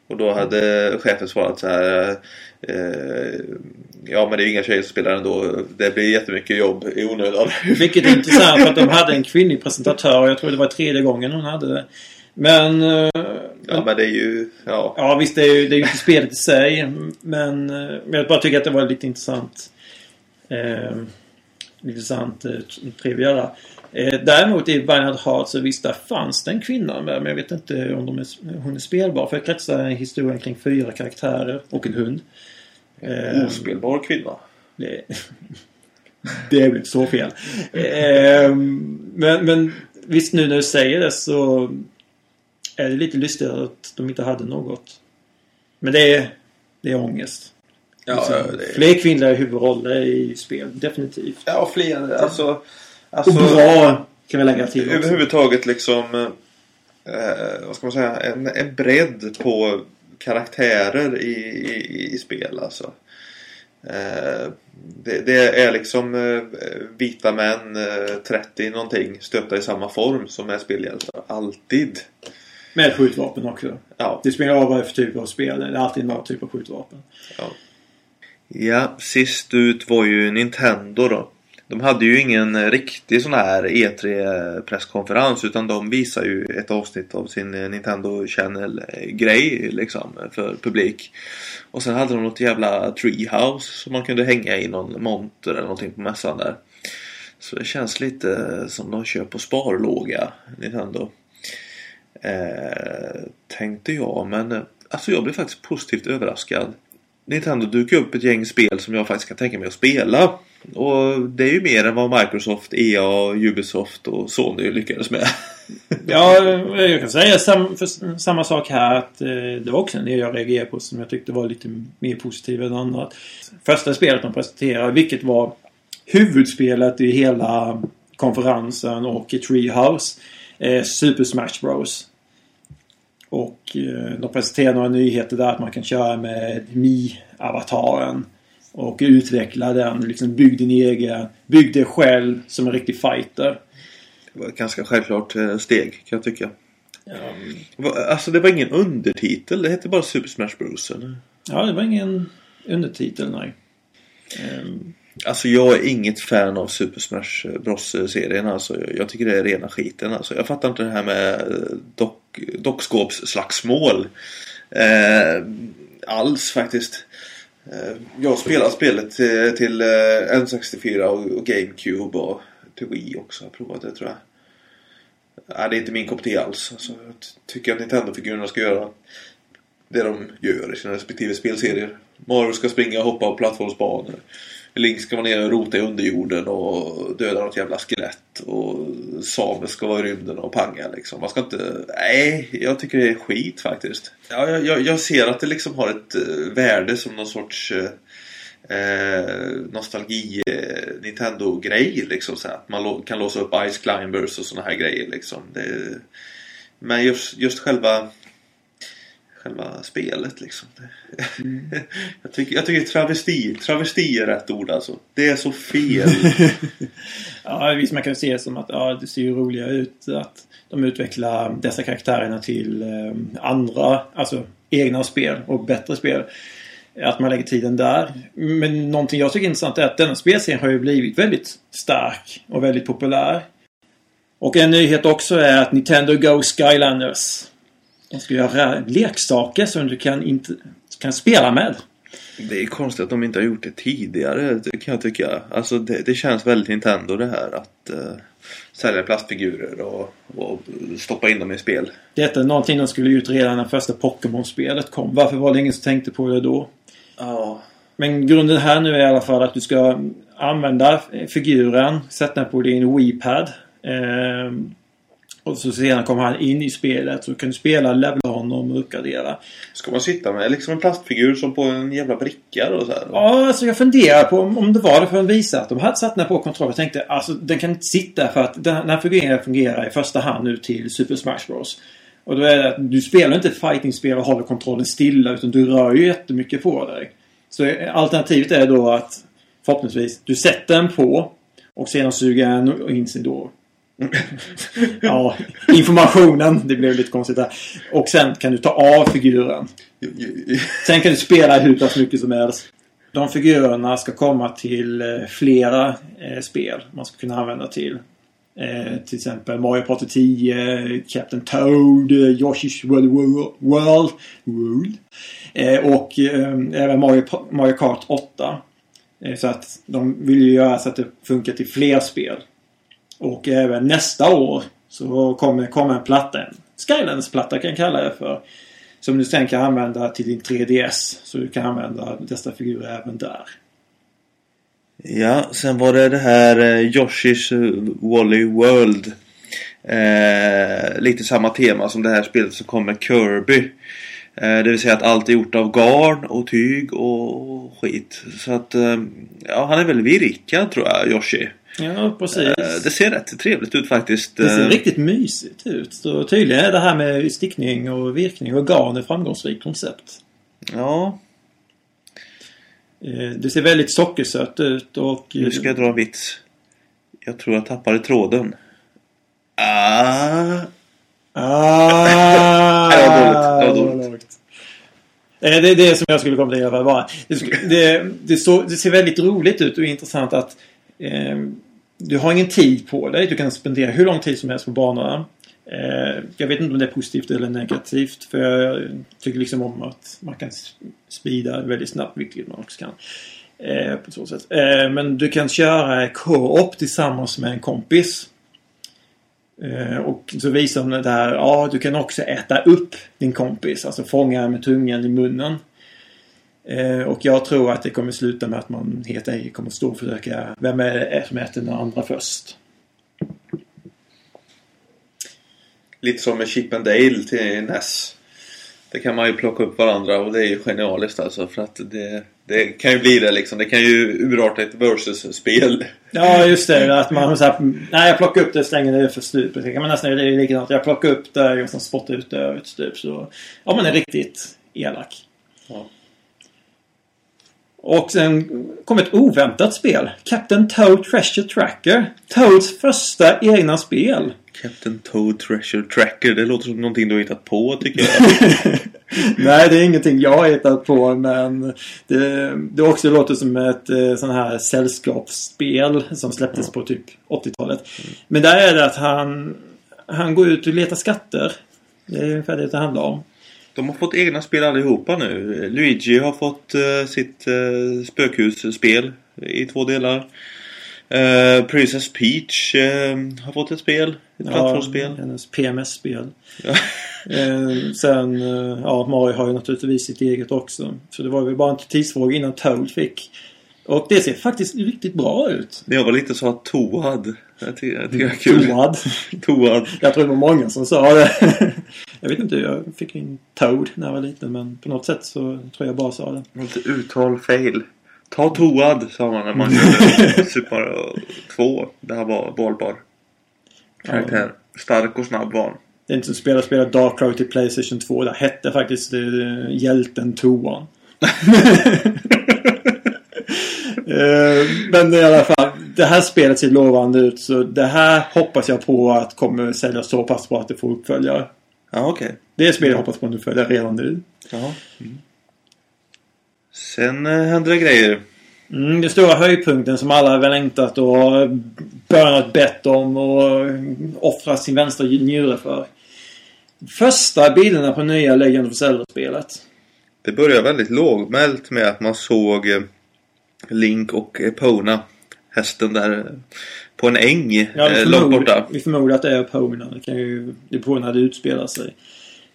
Och då hade chefen svarat så här. eh, Ja men det är ju inga tjejer som spelar ändå. Det blir jättemycket jobb i onödan. Vilket är intressant för att de hade en kvinnlig presentatör. Jag tror det var tredje gången hon hade det. Men... eh, Ja men det är ju, ja. Ja visst, det är ju det är ju inte spelet i sig. Men eh, men jag bara tycker att det var lite intressant. Eh, intressant eh, trivia där. Eh, däremot i Vineyard Heart så visst, där fanns det en kvinna med. Men jag vet inte om de är, hon är spelbar. För jag kretsar historien kring fyra karaktärer och en hund. Eh, Ospelbar kvinna. det, det blev så fel. Eh, men, men visst nu när du säger det så är det lite lustigt att de inte hade något. Men det är, det är ångest. Ja, Liksom, det är, Fler kvinnliga huvudroller i spel, definitivt. ja fler, alltså. Och alltså bra kan vi lägga till också. överhuvudtaget liksom, eh, vad ska man säga, en, en bredd på karaktärer i, i, i spel alltså. Eh, det, det är liksom eh, vita män, eh, 30 någonting, stöpta i samma form som är spelhjältar. Alltid. Med skjutvapen också. Ja. Det spelar av vad det är för typ av spel. Det är alltid någon typ av skjutvapen. Ja, sist ut var ju Nintendo då. De hade ju ingen riktig sån här E3 presskonferens utan de visar ju ett avsnitt av sin Nintendo Channel grej liksom för publik. Och sen hade de något jävla treehouse som man kunde hänga i någon monter eller någonting på mässan där. Så det känns lite som de kör på sparlåga Nintendo. Eh, tänkte jag men eh, alltså jag blev faktiskt positivt överraskad. Nintendo dukar upp ett gäng spel som jag faktiskt kan tänka mig att spela. Och det är ju mer än vad Microsoft, EA, Ubisoft och Sony lyckades med. Ja, jag kan säga sam, för, samma sak här. Att, eh, det var också en del jag reagerade på som jag tyckte var lite mer positiv än andra. Första spelet de presenterade, vilket var huvudspelet i hela konferensen och i Treehouse. Eh, Super Smash Bros. Och eh, de presenterade några nyheter där att man kan köra med Mi-avataren. Och utveckla den, liksom bygg din egen. Bygg dig själv som en riktig fighter. Det var ett ganska självklart eh, steg kan jag tycka. Va- Alltså det var ingen undertitel, det hette bara Super Smash Bros. eller? Ja, det var ingen undertitel, nej. Ehm, Alltså jag är inget fan av Super Smash Bros-serien alltså. Jag tycker det är rena skiten alltså. Jag fattar inte det här med eh, dock, dockskåpsslagsmål. Eh, alls faktiskt. Eh, jag spelar spelet eh, till, eh, till N64 och, och GameCube och till Wii också. Jag har provat det tror jag. Nej, det är inte min kopp te alls. Alltså, jag tycker att Nintendo-figurerna ska göra det de gör i sina respektive spelserier. Mario ska springa och hoppa på plattformsbanor. Link ska vara nere och rota i underjorden och döda något jävla skelett. Och Samus ska vara i rymden och panga liksom. Man ska inte... Nej, jag tycker det är skit faktiskt. Ja, jag, jag, ser att det liksom har ett eh, värde som någon sorts eh, eh, nostalgi eh, Nintendo-grej liksom. Så att man kan låsa upp Ice Climbers och såna här grejer liksom. Det, men just, just själva själva spelet liksom. jag, tycker, jag tycker travesti, travesti är rätt ord alltså. Det är så fel. ja, visst man kan se det som att ja, det ser ju roligare ut att de utvecklar dessa karaktärerna till ehm, andra, alltså egna spel och bättre spel. Att man lägger tiden där. Men någonting jag tycker är intressant är att denna spelserien har ju blivit väldigt stark och väldigt populär. Och en nyhet också är att Nintendo Go Skylanders. De ska göra leksaker som du kan, inte, kan spela med. det är konstigt att de inte har gjort det tidigare kan jag tycka. Alltså det, det känns väldigt Nintendo det här att uh, sälja plastfigurer och, och stoppa in dem i spel. Detta är någonting de skulle ut redan när första Pokémon-spelet kom. Varför var det ingen som tänkte på det då? Ja. Men grunden här nu är i alla fall att du ska använda figuren, sätta den på din Wii-pad. ehm, och så sedan kommer han in i spelet så kan du spela, levela honom och uppgradera. Ska man sitta med liksom en plastfigur som på en jävla bricka och så här? Ja, alltså jag funderar på om, om det var det för att visa att de hade satt den här på kontroll. Jag tänkte alltså den kan inte sitta för att den, här figuren fungerar i första hand nu till Super Smash Bros. Och då är det att du spelar inte fighting-spel och håller kontrollen stilla utan du rör ju jättemycket på dig. Så alternativet är då att förhoppningsvis du sätter den på och sedan suger den in sin då ja, informationen. Det blev lite konstigt där. Och sen kan du ta av figuren. Sen kan du spela hur pass mycket som helst. De figurerna ska komma till eh, flera eh, spel man ska kunna använda till. Eh, till exempel Mario Party 10, Captain Toad, Yoshi's World World, World och även Mario, Mario Kart 8. Eh, så att de vill ju göra så att det funkar till fler spel. Och även nästa år så kommer, kommer en platta, en Skylands-platta kan jag kalla det för. Som du sen kan använda till din 3DS. Så du kan använda dessa figurer även där. Ja, sen var det det här eh, Yoshi's eh, Wally World. Eh, lite samma tema som det här spelet som kom med Kirby. Eh, det vill säga att allt är gjort av garn och tyg och skit. Så att eh, ja, han är väl virkad tror jag, Yoshi. Ja, precis. Eh, det ser rätt trevligt ut faktiskt. Det ser Eh, riktigt mysigt ut. Så tydligen är det här med stickning och virkning och garn ett framgångsrikt koncept. Ja, Eh, Det ser väldigt sockersött ut och... nu ska jag dra en vits. Jag tror jag tappade tråden. Ah. Ah, Det var dåligt, det var dåligt. Det är det som jag skulle komma till i alla fall. Bara. Det, det, det, så, det ser väldigt roligt ut och intressant att eh, du har ingen tid på dig. Du kan spendera hur lång tid som helst på banorna. Eh, jag vet inte om det är positivt eller negativt. För jag tycker liksom om att man kan s- speeda väldigt snabbt, vilket man också kan. Eh, på så sätt. Eh, men du kan köra co-op tillsammans med en kompis. Eh, och så visar de det där, ja du kan också äta upp din kompis. Alltså fånga med tungan i munnen. Eh, och jag tror att det kommer sluta med att man helt enkelt kommer stå och försöka, vem är det som äter den andra först? Lite som med Chip and Dale till NES. Det kan man ju plocka upp varandra och det är ju genialiskt alltså för att det, det kan ju bli det liksom. Det kan ju urarta ett versus-spel. Ja just det, att man så här, nej jag plockar upp det och slänger det för stupet. Det kan man nästan, det är likadant. Jag plockar upp det och sen spottar ut det över ett stup. Så, ja man är riktigt elak. Ja. Och sen kom ett oväntat spel. Captain Toad Treasure Tracker. Toads första egna spel. Captain Toad Treasure Tracker. Det låter som någonting du har hittat på tycker jag. Nej, det är ingenting jag har hittat på men det, det också låter som ett eh, sån här sällskapsspel som släpptes på typ 80-talet. Men där är det att han, han går ut och letar skatter. Det är ungefär det det handlar om. De har fått egna spel allihopa nu. Luigi har fått eh, sitt uh, spökhusspel i två delar. Eh, Princess Peach har fått ett spel. Ett plattformsspel. hennes PMS-spel. Ja. Sen, ja, Mario har ju naturligtvis sitt eget också. Så det var väl bara en tidsfråga innan Toad fick. Och det ser faktiskt riktigt bra ut. Jag var lite så att Toad. Jag tycker det är kul. Toad. Toad. Jag tror det var många som sa det. jag vet inte, jag fick in Toad när jag var liten men på något sätt så tror jag bara sa det. Lite uttal fail. Ta Toad sa man när man körde Super Mario 2. Det här var valbar karaktär. Stark och snabb var han. Det är inte som spela spela Dark Road till Playstation 2. Där hette faktiskt eh, hjälten Toan. Eh, Men i alla fall, det här spelet ser lovande ut så det här hoppas jag på att kommer säljas så pass bra att det får uppföljare. Ja, okej. Det är spel jag hoppas på att uppföljare redan nu. Jaha. Mm. Sen eh, händer det grejer. Mm, den stora höjdpunkten som alla har längtat och bönat bett om och offrat sin vänstra njure för. Första bilderna på nya Legend of Zelda-spelet. Det börjar väldigt lågmält med att man såg eh, Link och Epona. Hästen där på en äng Ja, eh, långt borta. Vi förmodar att det är Epona. Det kan ju... Det på det utspelar sig.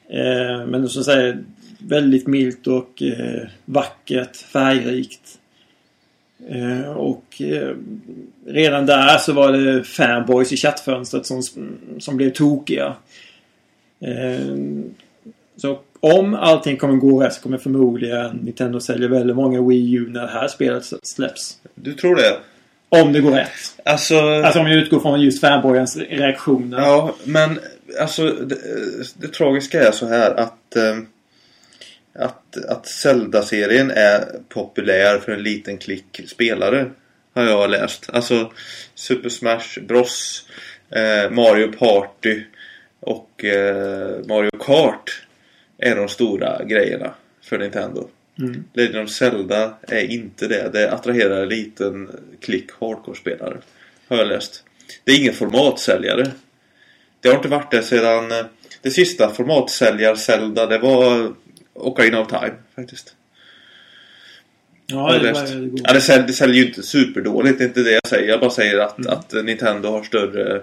Eh, men som säger väldigt milt och eh, vackert, färgrikt. Eh, och eh, redan där så var det fanboys i chattfönstret som, som blev tokiga. Eh, så om allting kommer gå rätt så kommer förmodligen Nintendo sälja väldigt många Wii U när det här spelet släpps. Du tror det? Om det går rätt. Alltså... Alltså om jag utgår från just fanboyens reaktioner. Ja, men alltså det, det tragiska är så här att eh, att, att Zelda-serien är populär för en liten klick spelare. Har jag läst. Alltså Super Smash Bros. Eh, Mario Party och eh, Mario Kart är de stora grejerna för Nintendo. Mm. Legend of Zelda är inte det. Det attraherar en liten klick hardcore-spelare. Har jag läst. det är ingen formatsäljare. Det har inte varit det sedan eh, det sista formatsäljar-Zelda det var Ocarina of Time faktiskt. Ja, det, det, var, det, går. ja, det, säljer, det säljer ju inte superdåligt, det är inte det jag säger. Jag bara säger att, Mm. att Nintendo har större,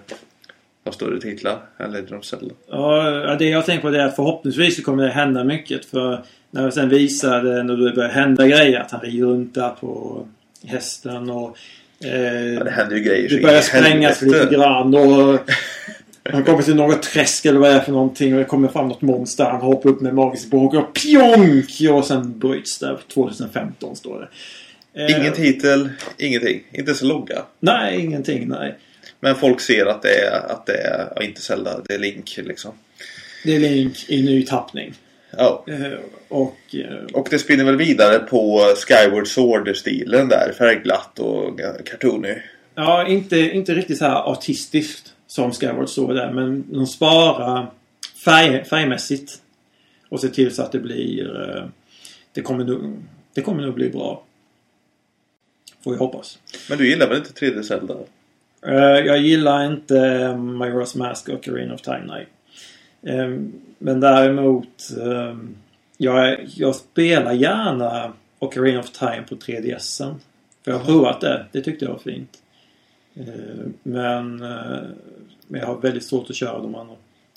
har större titlar än Legend of Zelda. Ja, det jag tänker på det är att förhoppningsvis så kommer det hända mycket. För när jag sen visade när det började hända grejer att han rider runt där på hästen och eh, Ja, det händer ju grejer det börjar sprängas lite grann och han kommer till något träsk eller vad det är för någonting och det kommer fram något monster. Han hoppar upp med magisk båge och pjonk! Och sen bryts det. 2015 står det. Eh, Ingen titel, ingenting. Inte så logga. Nej, ingenting. Nej. Men folk ser att det är, att det är inte Zelda, det är Link liksom. Det är Link i ny tappning. Ja. Eh, och eh, Och det spinner väl vidare på Skyward Sword-stilen där. Färgglatt och cartoony. Ja, inte, inte riktigt så här artistiskt som Skyward Sword där. Men de sparar färg, färgmässigt. Och ser till så att det blir... eh, Det kommer nog, det kommer nog bli bra. Får jag hoppas. Men du gillar väl inte 3D Zelda? Jag gillar inte Majora's Mask och Arena of Time, nej. Eh, Men däremot... eh, Jag, jag spelar gärna Ocarina of Time på 3DSen. För jag har provat det. Det tyckte jag var fint. Eh, Men, eh, men jag har väldigt svårt att köra de andra.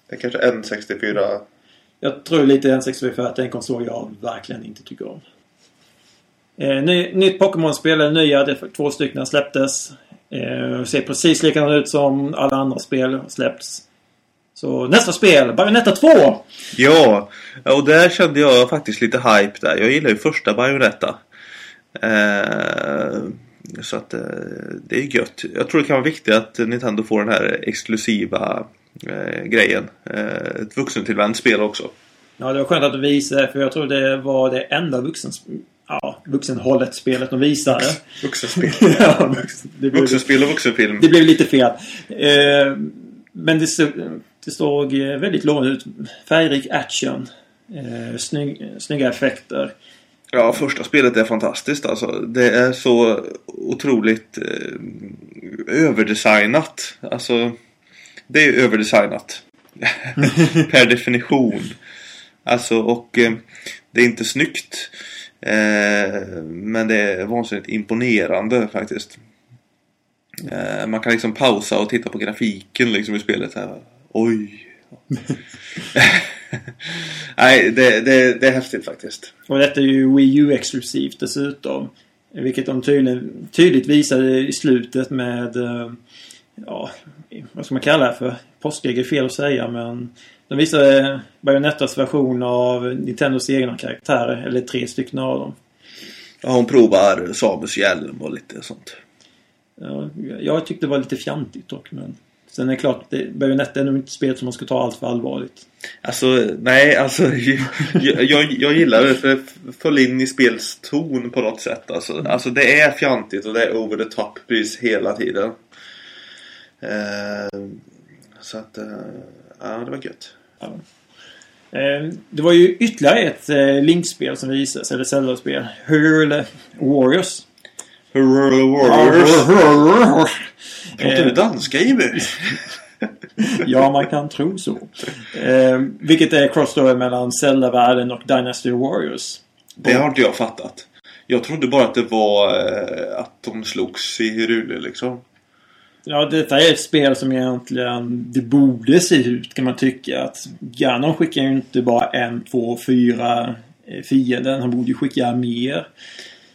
Det är kanske N64. Jag tror lite N64 för att det är en konsol jag verkligen inte tycker om. Ny, nytt Pokémon-spel, eller nya, det två stycken släpptes. Eh, ser precis likadant ut som alla andra spel släppts. Så nästa spel, Bayonetta 2! Ja, och där kände jag faktiskt lite hype där. Jag gillar ju första Bayonetta. Eh, så att eh, det är gött. Jag tror det kan vara viktigt att Nintendo får den här exklusiva eh, grejen. Eh, ett vuxentillvänt spel också. Ja, det var skönt att du visade för jag tror det var det enda vuxen, ja, vuxenhållet spelet de visade. Vuxenspel. ja, vuxen, det, blev, Vuxenspel och vuxenfilm. det blev lite fel. Eh, men det, det såg eh, väldigt lovande ut. Färgrik action. Eh, Snygg, snygga effekter. Ja, första spelet är fantastiskt alltså. Det är så otroligt eh, överdesignat. Alltså, det är överdesignat. per definition. Alltså, och eh, det är inte snyggt. Eh, men det är vansinnigt imponerande faktiskt. Eh, man kan liksom pausa och titta på grafiken liksom i spelet här. Oj. Nej, det, det, det är häftigt faktiskt. Och detta är ju Wii U-exklusivt dessutom. Vilket de tydligen, tydligt visade i slutet med... eh, Ja, vad ska man kalla det för? Påskägg är fel att säga men... De visade Bayonettas version av Nintendos egna karaktärer. Eller tre stycken av dem. Ja, hon provar Samus hjälm och lite sånt. Ja, jag tyckte det var lite fjantigt dock men... Sen är det klart, det- Bayonetta är nog inte ett spel som man ska ta allt för allvarligt. Alltså, nej, alltså jag, jag, jag gillar det för det föll in i spelston på något sätt. Alltså, alltså det är fjantigt och det är over the top precis hela tiden. Eh, så att, eh, ja det var gött. Ja. Eh, Det var ju ytterligare ett eh, Link-spel som visades, eller Zelda-spel. Hyrule Warriors. Warriors! Pratar du Eh, danska Jimmy? Ja, man kan tro så. Eh, vilket är crossover mellan Zelda-världen och Dynasty Warriors. Det har inte jag fattat. Jag trodde bara att det var eh, att de slogs i Hyrule liksom. Ja, detta är ett spel som egentligen det borde se ut kan man tycka. Att Ganon skickar ju inte bara en, två, fyra eh, fienden. Han borde ju skicka mer.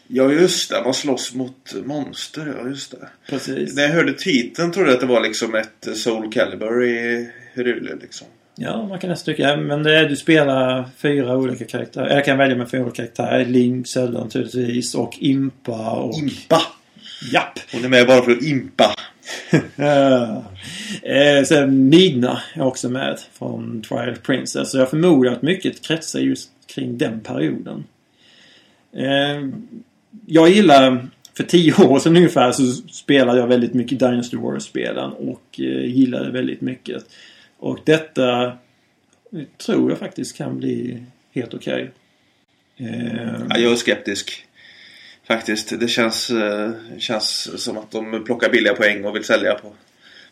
Ja just det, man slåss mot monster. Ja just det. Precis. När jag hörde titeln trodde jag att det var liksom ett Soul Calibur i Hyrule liksom. Ja, man kan nästan tycka. Men det är, du spelar fyra olika karaktärer. Jag kan välja med fyra olika karaktärer. Link, Zelda naturligtvis. Och Impa och... Impa! Japp! Hon är med bara för att impa. eh, sen Midna är också med från Twilight Princess. Så jag förmodar att mycket kretsar just kring den perioden. Eh, jag gillar... För tio år sedan ungefär så spelade jag väldigt mycket Dynasty Warriors-spelen och eh, gillade väldigt mycket. Och detta tror jag faktiskt kan bli helt okej. Eh, Ja, jag är skeptisk. Faktiskt. Det känns, eh, känns som att de plockar billiga poäng och vill sälja på,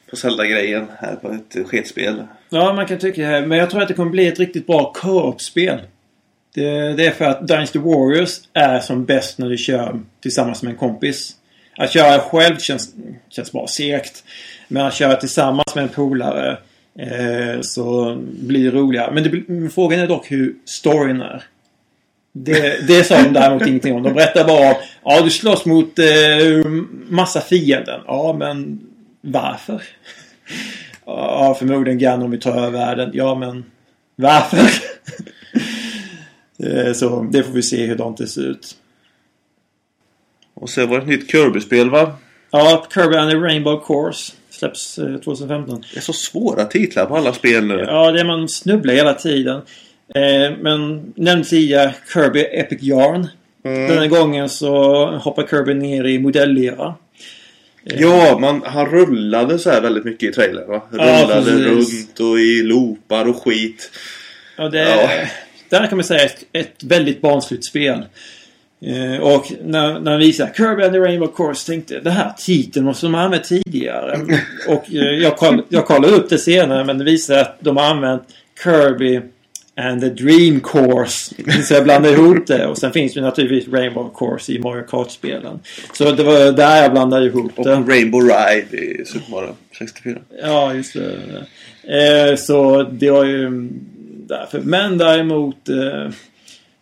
på Zelda-grejen här på ett sketspel. Ja, man kan tycka det. Men jag tror att det kommer bli ett riktigt bra co-op-spel. Det, det är för att Dynasty Warriors är som bäst när du kör tillsammans med en kompis. Att köra själv känns, känns bara segt. Men att köra tillsammans med en polare eh, så blir det roligare. Men det, frågan är dock hur storyn är. Det, det sa de däremot ingenting om. De berättar bara ja du slåss mot eh, massa fienden. Ja men varför? Ja förmodligen Ganon vill ta över världen. Ja men varför? Eh, så det får vi se hur det ser ut. Och sen var det ett nytt Kirby-spel va? Ja, Kirby and the Rainbow Course släpps eh, 2015. Det är så svåra titlar på alla spel nu. Ja, det är man snubblar hela tiden. Eh, men nämnde tidigare Kirby Epic Yarn. Mm. Denna gången så hoppar Kirby ner i modellera. Ja, man, han rullade så här väldigt mycket i trailern va? Ja, Rullade precis. runt och i loopar och skit. Ja, det Ja. Där kan man säga ett, ett väldigt barnsligt spel. Eh, och när, när han visade Kirby and the Rainbow Course tänkte jag, det här titeln måste de ha använt tidigare. och eh, jag, koll, jag kollade upp det senare men det visade att de har använt Kirby and the Dream Course. Så jag blandade ihop det. Och sen finns det naturligtvis Rainbow Course i Mario Kart-spelen. Så det var där jag blandade ihop Och det. Rainbow Ride i Super Mario 64. Ja, just det. Eh, så det var ju därför. Men däremot... Eh,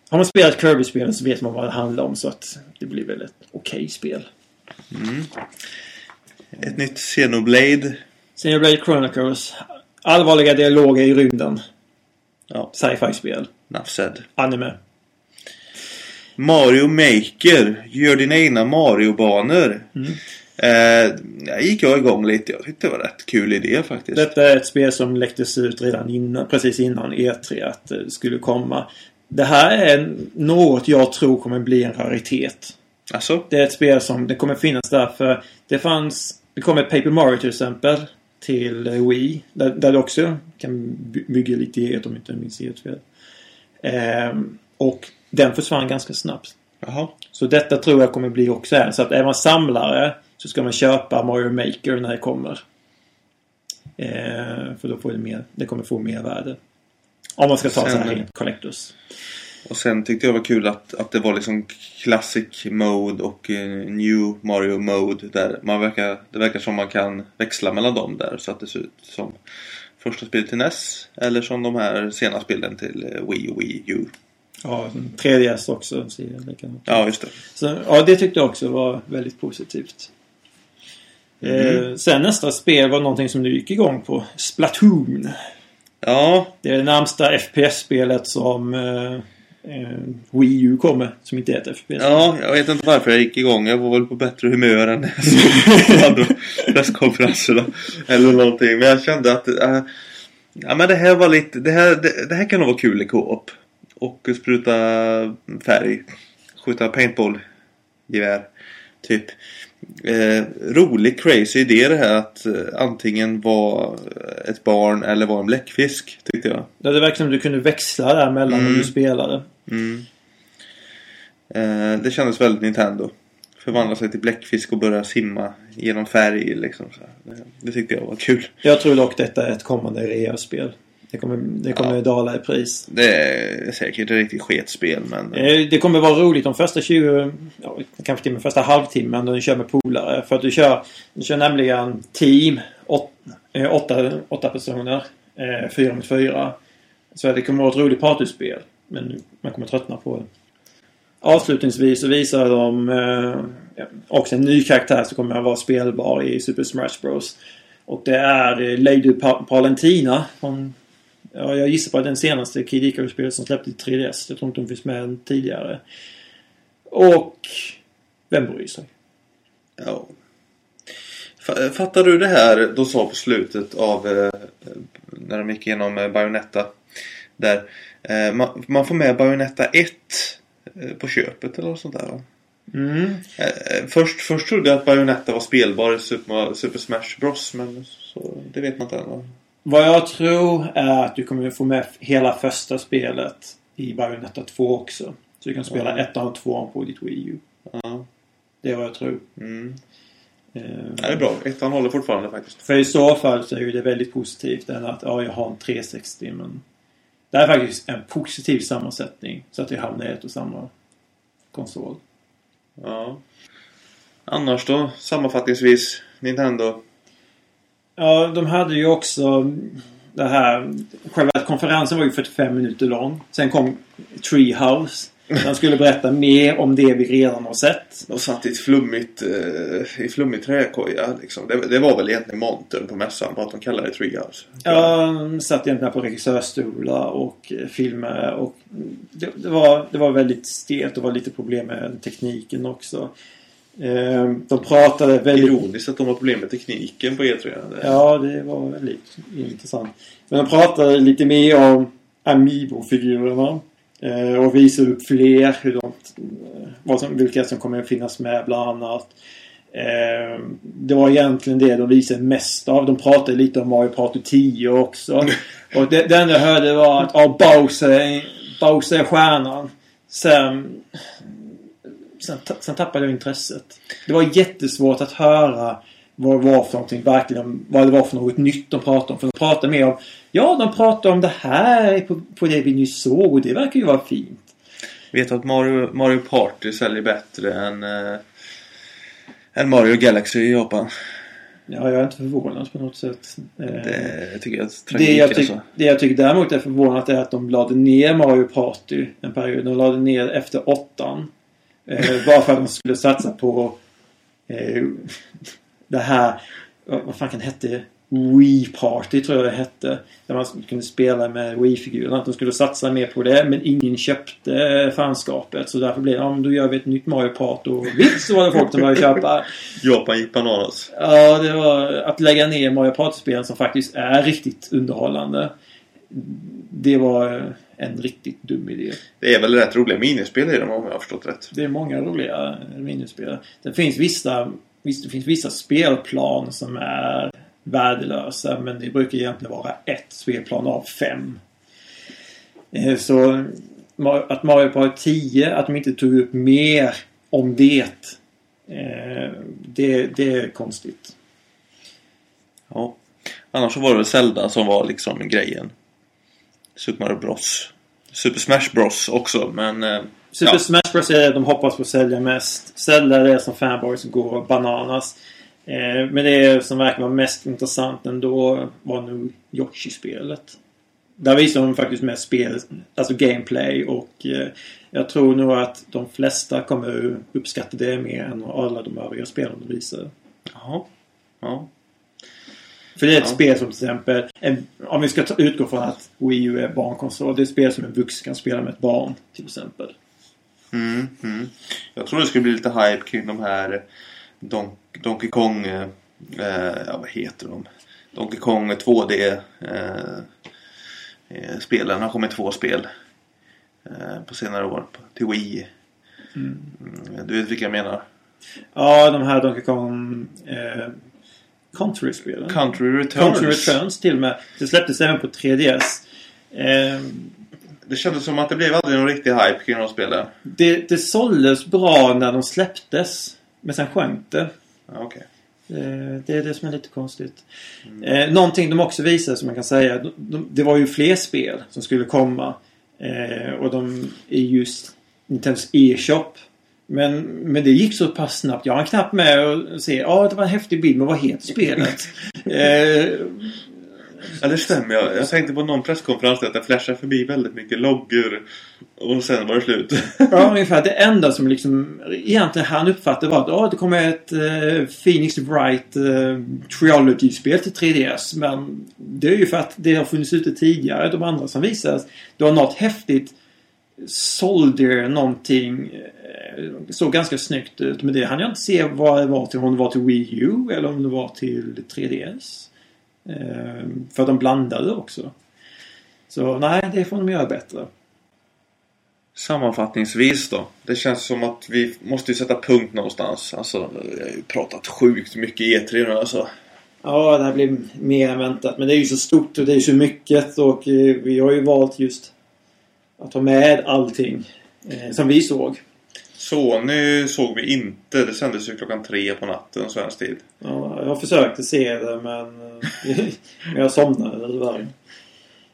har man spelat Kirby-spelen så vet man vad det handlar om. Så att det blir väl ett okej spel. Ett nytt Xenoblade. Xenoblade Chronicles. Allvarliga dialoger i rymden. Ja, Sci-fi-spel. said. Anime. Mario Maker. Gör dina egna Mario-banor. Mm. Eh, gick jag igång lite. Jag tyckte det var rätt kul idé faktiskt. Detta är ett spel som läcktes ut redan innan, precis innan E3 att det skulle komma. Det här är något jag tror kommer bli en raritet. Alltså? Det är ett spel som det kommer finnas där för det fanns... Det kom ett Paper Mario till exempel till eh, Wii. Där, där du också kan by- bygga lite eget om jag inte minns helt fel. Ehm, och den försvann ganska snabbt. Jaha. Så detta tror jag kommer bli också en. Så att är man samlare så ska man köpa Mario Maker när det kommer. Ehm, för då får det mer... Det kommer få mer värde. Om man ska ta Sen- så här collectors. Och sen tyckte jag var kul att, att det var liksom Classic Mode och eh, New Mario Mode. Där man verkar, det verkar som man kan växla mellan dem där. Så att det ser ut som första spelet till NES. Eller som de här sena spelen till eh, Wii och Wii U. Ja, 3DS också. Ja, just det. Så, ja, det tyckte jag också var väldigt positivt. Eh, sen nästa spel var någonting som du gick igång på. Splatoon. Ja, Det är det närmsta FPS-spelet som eh, eh, Wii U kommer. Som inte är ett FPS. ja, jag vet inte varför jag gick igång. Jag var väl på bättre humör än andra presskonferenserna. Eller någonting. Men jag kände att äh, ja, men det här var lite, det här, det, det här kan nog vara kul i co-op. Och spruta färg. Skjuta paintball-gevär. Typ. Eh, rolig crazy idé det här att eh, antingen vara ett barn eller vara en bläckfisk. Tyckte jag. Det verkar som du kunde växla där mellan när Mm. du spelade. Mm. Eh, det kändes väldigt Nintendo. Förvandla sig till bläckfisk och börja simma genom färg liksom. Så det, det tyckte jag var kul. Jag tror dock detta är ett kommande rea-spel. Det kommer, det kommer Ja. dala i pris. Det är säkert ett riktigt sketspel men... Det kommer vara roligt de första 20, ja, kanske till och med första halvtimmen då du kör med polare. För att du kör, du kör nämligen team, åt, eh, åtta, åtta personer, eh, fyra mot fyra. Så det kommer vara ett roligt partyspel. Men man kommer tröttna på det. Avslutningsvis så visar de eh, också en ny karaktär som kommer att vara spelbar i Super Smash Bros. Och det är eh, Lady Pa- Palentina. Från, ja, jag gissar på att den senaste Kid Icarus-spelet som släppte till 3DS. Jag tror inte hon finns med tidigare. Och... Vem bryr sig? Ja. Fa- Fattar du det här de sa på slutet av eh, när de gick igenom eh, Bayonetta? Där eh, man, man får med Bayonetta 1 eh, på köpet eller något sånt där va? Mm. Eh, eh, först, först trodde jag att Bayonetta var spelbar i Super, Super Smash Bros men så, det vet man inte än? Vad jag tror är att du kommer få med hela första spelet i Bayonetta 2 också. Så du kan spela Ja. ettan och tvåan på ditt Wii U. Ja. Det är vad jag tror. Mm. Ja, det är bra. Ettan håller fortfarande faktiskt. För i så fall så är ju det väldigt positivt än att ja, jag har en 360 men det är faktiskt en positiv sammansättning så att vi hamnar i ett och samma konsol. Ja. Annars då? Sammanfattningsvis. Nintendo. Ja, de hade ju också det här... Själva konferensen var ju 45 minuter lång. Sen kom Treehouse. De skulle berätta mer om det vi redan har sett. De satt i ett flummigt, eh, i flummig träkoja liksom. Det, det var väl egentligen montern på mässan, bara att de kallade det Treehouse. Ja, de satt egentligen på regissörstolar och eh, filmer och det, det, var, det var väldigt stelt och var lite problem med tekniken också. Eh, De pratade väldigt... Ironiskt att de har problem med tekniken på E3. Det- Ja, det var väldigt intressant. Men de pratade lite mer om Amiibo-figurerna. Eh, och visade upp fler. Hur de, eh, vad som, vilka som kommer att finnas med bland annat. Det var egentligen det de visade mest av. De pratade lite om Mario Party 10 också. Och det, det enda jag hörde var att ja, Bowser, Bowser är stjärnan. Sen, sen, sen tappade jag intresset. Det var jättesvårt att höra vad det var för någonting verkligen. Vad det var för något nytt de pratade om. För de pratade mer om Ja, de pratade om det här på, på det vi nyss såg och det verkar ju vara fint. Vet du att Mario, Mario Party säljer bättre än, eh, än Mario Galaxy i Japan? Ja, jag är inte förvånad på något sätt. Eh, Det tycker jag är det, tragik jag tyck, alltså. det jag tycker däremot är förvånat är att de lade ner Mario Party en period. De lade ner efter åttan. Eh, bara för att de skulle satsa på eh, det här, vad vad fan kan det hette? Wii Party tror jag det hette. Där man kunde spela med Wii-figurerna. Att de skulle satsa mer på det. Men ingen köpte fanskapet. Så därför blev det, ja men då gör vi ett nytt Mario Party. Och vips så var det folk som började köpa. Japan gick bananas. Ja, det var att lägga ner Mario Party-spelen som faktiskt är riktigt underhållande. Det var en riktigt dum idé. Det är väl rätt roliga minispel i dem om jag har förstått rätt. Det är många roliga minispel. Det finns vissa, visst, det finns vissa spelplan som är värdelösa men det brukar egentligen vara ett spelplan av fem. Eh, Så att Mario Party 10, att de inte tog upp mer om det. eh, Det, det är konstigt. Ja. Annars så var det väl Zelda som var liksom grejen. Super Mario Bros. Super Smash Bros också men... Eh, Super ja. Smash Bros är det de hoppas på att sälja mest. Det som fanboys går bananas. Eh, men det som verkar vara mest intressant ändå var nog Yoshi-spelet. Där visar de faktiskt mest spel, alltså gameplay och eh, jag tror nog att de flesta kommer uppskatta det mer än alla de övriga spelen de visar. Jaha. Ja. För det är ett Ja. spel som till exempel, en, om vi ska ta, utgå från att Wii U är barnkonsol, det är ett spel som en vuxen kan spela med ett barn till exempel. Mm, mm. Jag tror det skulle bli lite hype kring de här Don Donkey Kong... Eh, ja, vad heter de? Donkey Kong 2D eh, eh, spelen. Det har kommit två spel eh, på senare år till Wii. Mm. Mm, du vet vilka jag menar? Ja, de här Donkey Kong eh, Country-spelen. Country Returns. Country Returns till och med. Det släpptes även på 3DS. Eh, Det kändes som att det blev aldrig någon riktig hype kring de spelen. det, det såldes bra när de släpptes. Men sen sjönk det. Ja, okej. Eh, det är det som är lite konstigt. Eh, någonting de också visade som man kan säga. De, de, det var ju fler spel som skulle komma. Eh, och de är just Nintendos e-shop. Men, men det gick så pass snabbt. Jag hann knappt med och se. Ja, det var en häftig bild. Men vad heter spelet? eh, Ja, det stämmer. Jag, jag tänkte på någon presskonferens där att det flashade förbi väldigt mycket loggor. Och sen var det slut. Ja, ungefär. Det enda som liksom egentligen han uppfattade var att oh, det kommer ett eh, Phoenix Wright eh, Trilogy-spel till 3DS. Men det är ju för att det har funnits ute tidigare. De andra som visas, det var något häftigt Soldier någonting. Eh, såg ganska snyggt ut. Men det hann jag inte se vad det var till. Om det var till Wii U eller om det var till 3DS. Eh, för de blandade också. Så nej, det får de göra bättre. Sammanfattningsvis då. Det känns som att vi måste ju sätta punkt någonstans. Alltså, jag har ju pratat sjukt mycket E3 nu alltså. Ja, det här blir mer än väntat. Men det är ju så stort och det är ju så mycket och eh, vi har ju valt just att ta med allting eh, som vi såg. Sony såg vi inte. Det sändes ju klockan tre på natten svensk tid. Ja, jag försökte se det men, jag somnade tyvärr.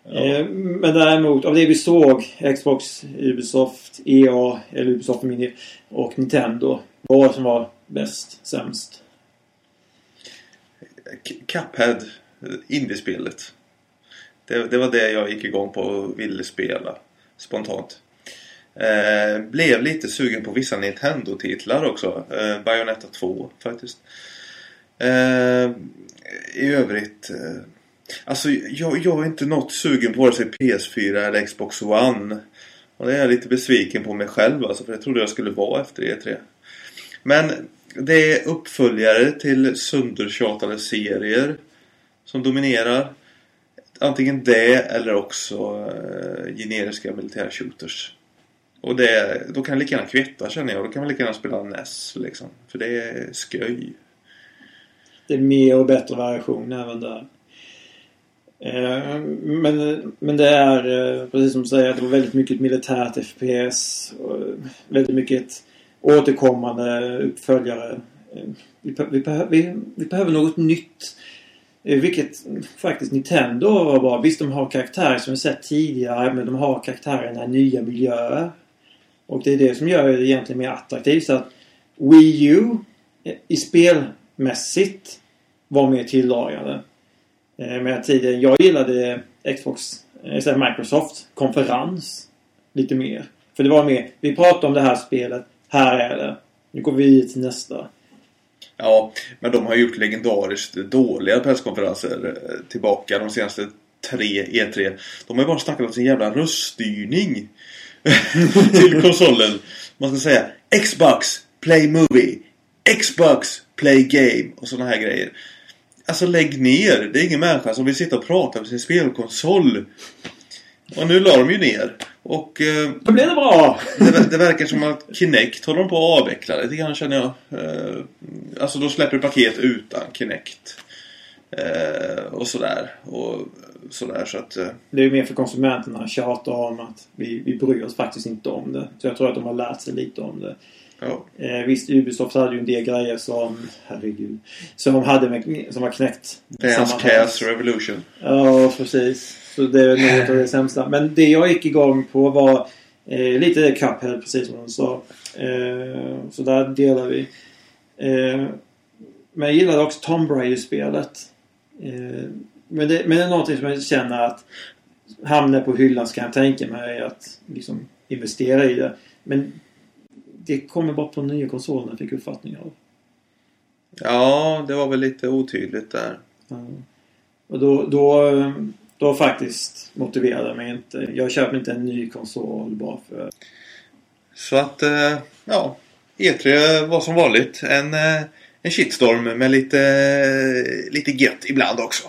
Ja. Eh, men däremot av det vi såg Xbox, Ubisoft, EA, eller Ubisoft Mini och Nintendo. Vad som var bäst, sämst? Cuphead, indiespelet. Det, det var det jag gick igång på och ville spela spontant. Eh, blev lite sugen på vissa Nintendo-titlar också. Eh, Bayonetta 2 faktiskt. Eh, I övrigt... Eh, alltså jag, jag är inte något sugen på vare sig PS4 eller Xbox One. Och det är jag lite besviken på mig själv alltså, för det trodde jag skulle vara efter E3. Men det är uppföljare till söndertjatade serier som dominerar. Antingen det eller också eh, generiska militära shooters. Och det, då kan jag lika gärna kvitta känner jag. Då kan man lika gärna spela NES liksom. För det är sköj. Det är mer och bättre variation även där. Eh, men, men det är eh, precis som du säger att det var väldigt mycket militärt FPS. Och väldigt mycket återkommande uppföljare. Eh, vi, vi, vi, vi behöver något nytt. Eh, vilket faktiskt Nintendo var bra. Visst, de har karaktärer som vi sett tidigare men de har karaktärerna i nya miljöer. Och det är det som gör det egentligen mer attraktivt. Så att Wii U eh, i spelmässigt var mer tilldragande. Eh, medan tidigare. Jag gillade Xbox, äh, Microsoft konferens lite mer. För det var mer, vi pratar om det här spelet, här är det. Nu går vi till nästa. Ja, men de har gjort legendariskt dåliga presskonferenser eh, tillbaka de senaste tre E3. De har ju bara snackat om sin jävla röststyrning. till konsolen. Man ska säga Xbox Play Movie. Xbox Play Game och sådana här grejer. Alltså lägg ner. Det är ingen människa som vill sitta och prata med sin spelkonsol. Och nu la de ju ner. Och... Eh, Då blev det bra! det, det, verkar som att Kinect håller de på att avveckla lite grann känner jag. Eh, alltså de släpper paket utan Kinect. Eh, och sådär. Och sådär så att... Eh. Det är ju mer för konsumenterna att tjata om att vi, vi bryr oss faktiskt inte om det. Så jag tror att de har lärt sig lite om det. Ja. Eh, visst, Ubisoft hade ju en del grejer som... Herregud. Som, hade med, som var knäckt. Dance Chaos Revolution. Ja, precis. Så det är något av det sämsta. Men det jag gick igång på var eh, lite Cuphead, precis som hon sa. Eh, så där delar vi. Eh, men jag gillade också Tomb Raider-spelet. Eh, men, det, men det är någonting som jag känner att hamnar på hyllan så kan jag tänka mig att liksom investera i det. Men det kommer bara på den nya konsolen, fick jag uppfattningen av. Ja, det var väl lite otydligt där. Ja. Och då, då, då faktiskt motiverade mig inte. Jag köper inte en ny konsol bara för... Så att, eh, ja. E3 var som vanligt en, eh, en shitstorm med lite, lite gött ibland också.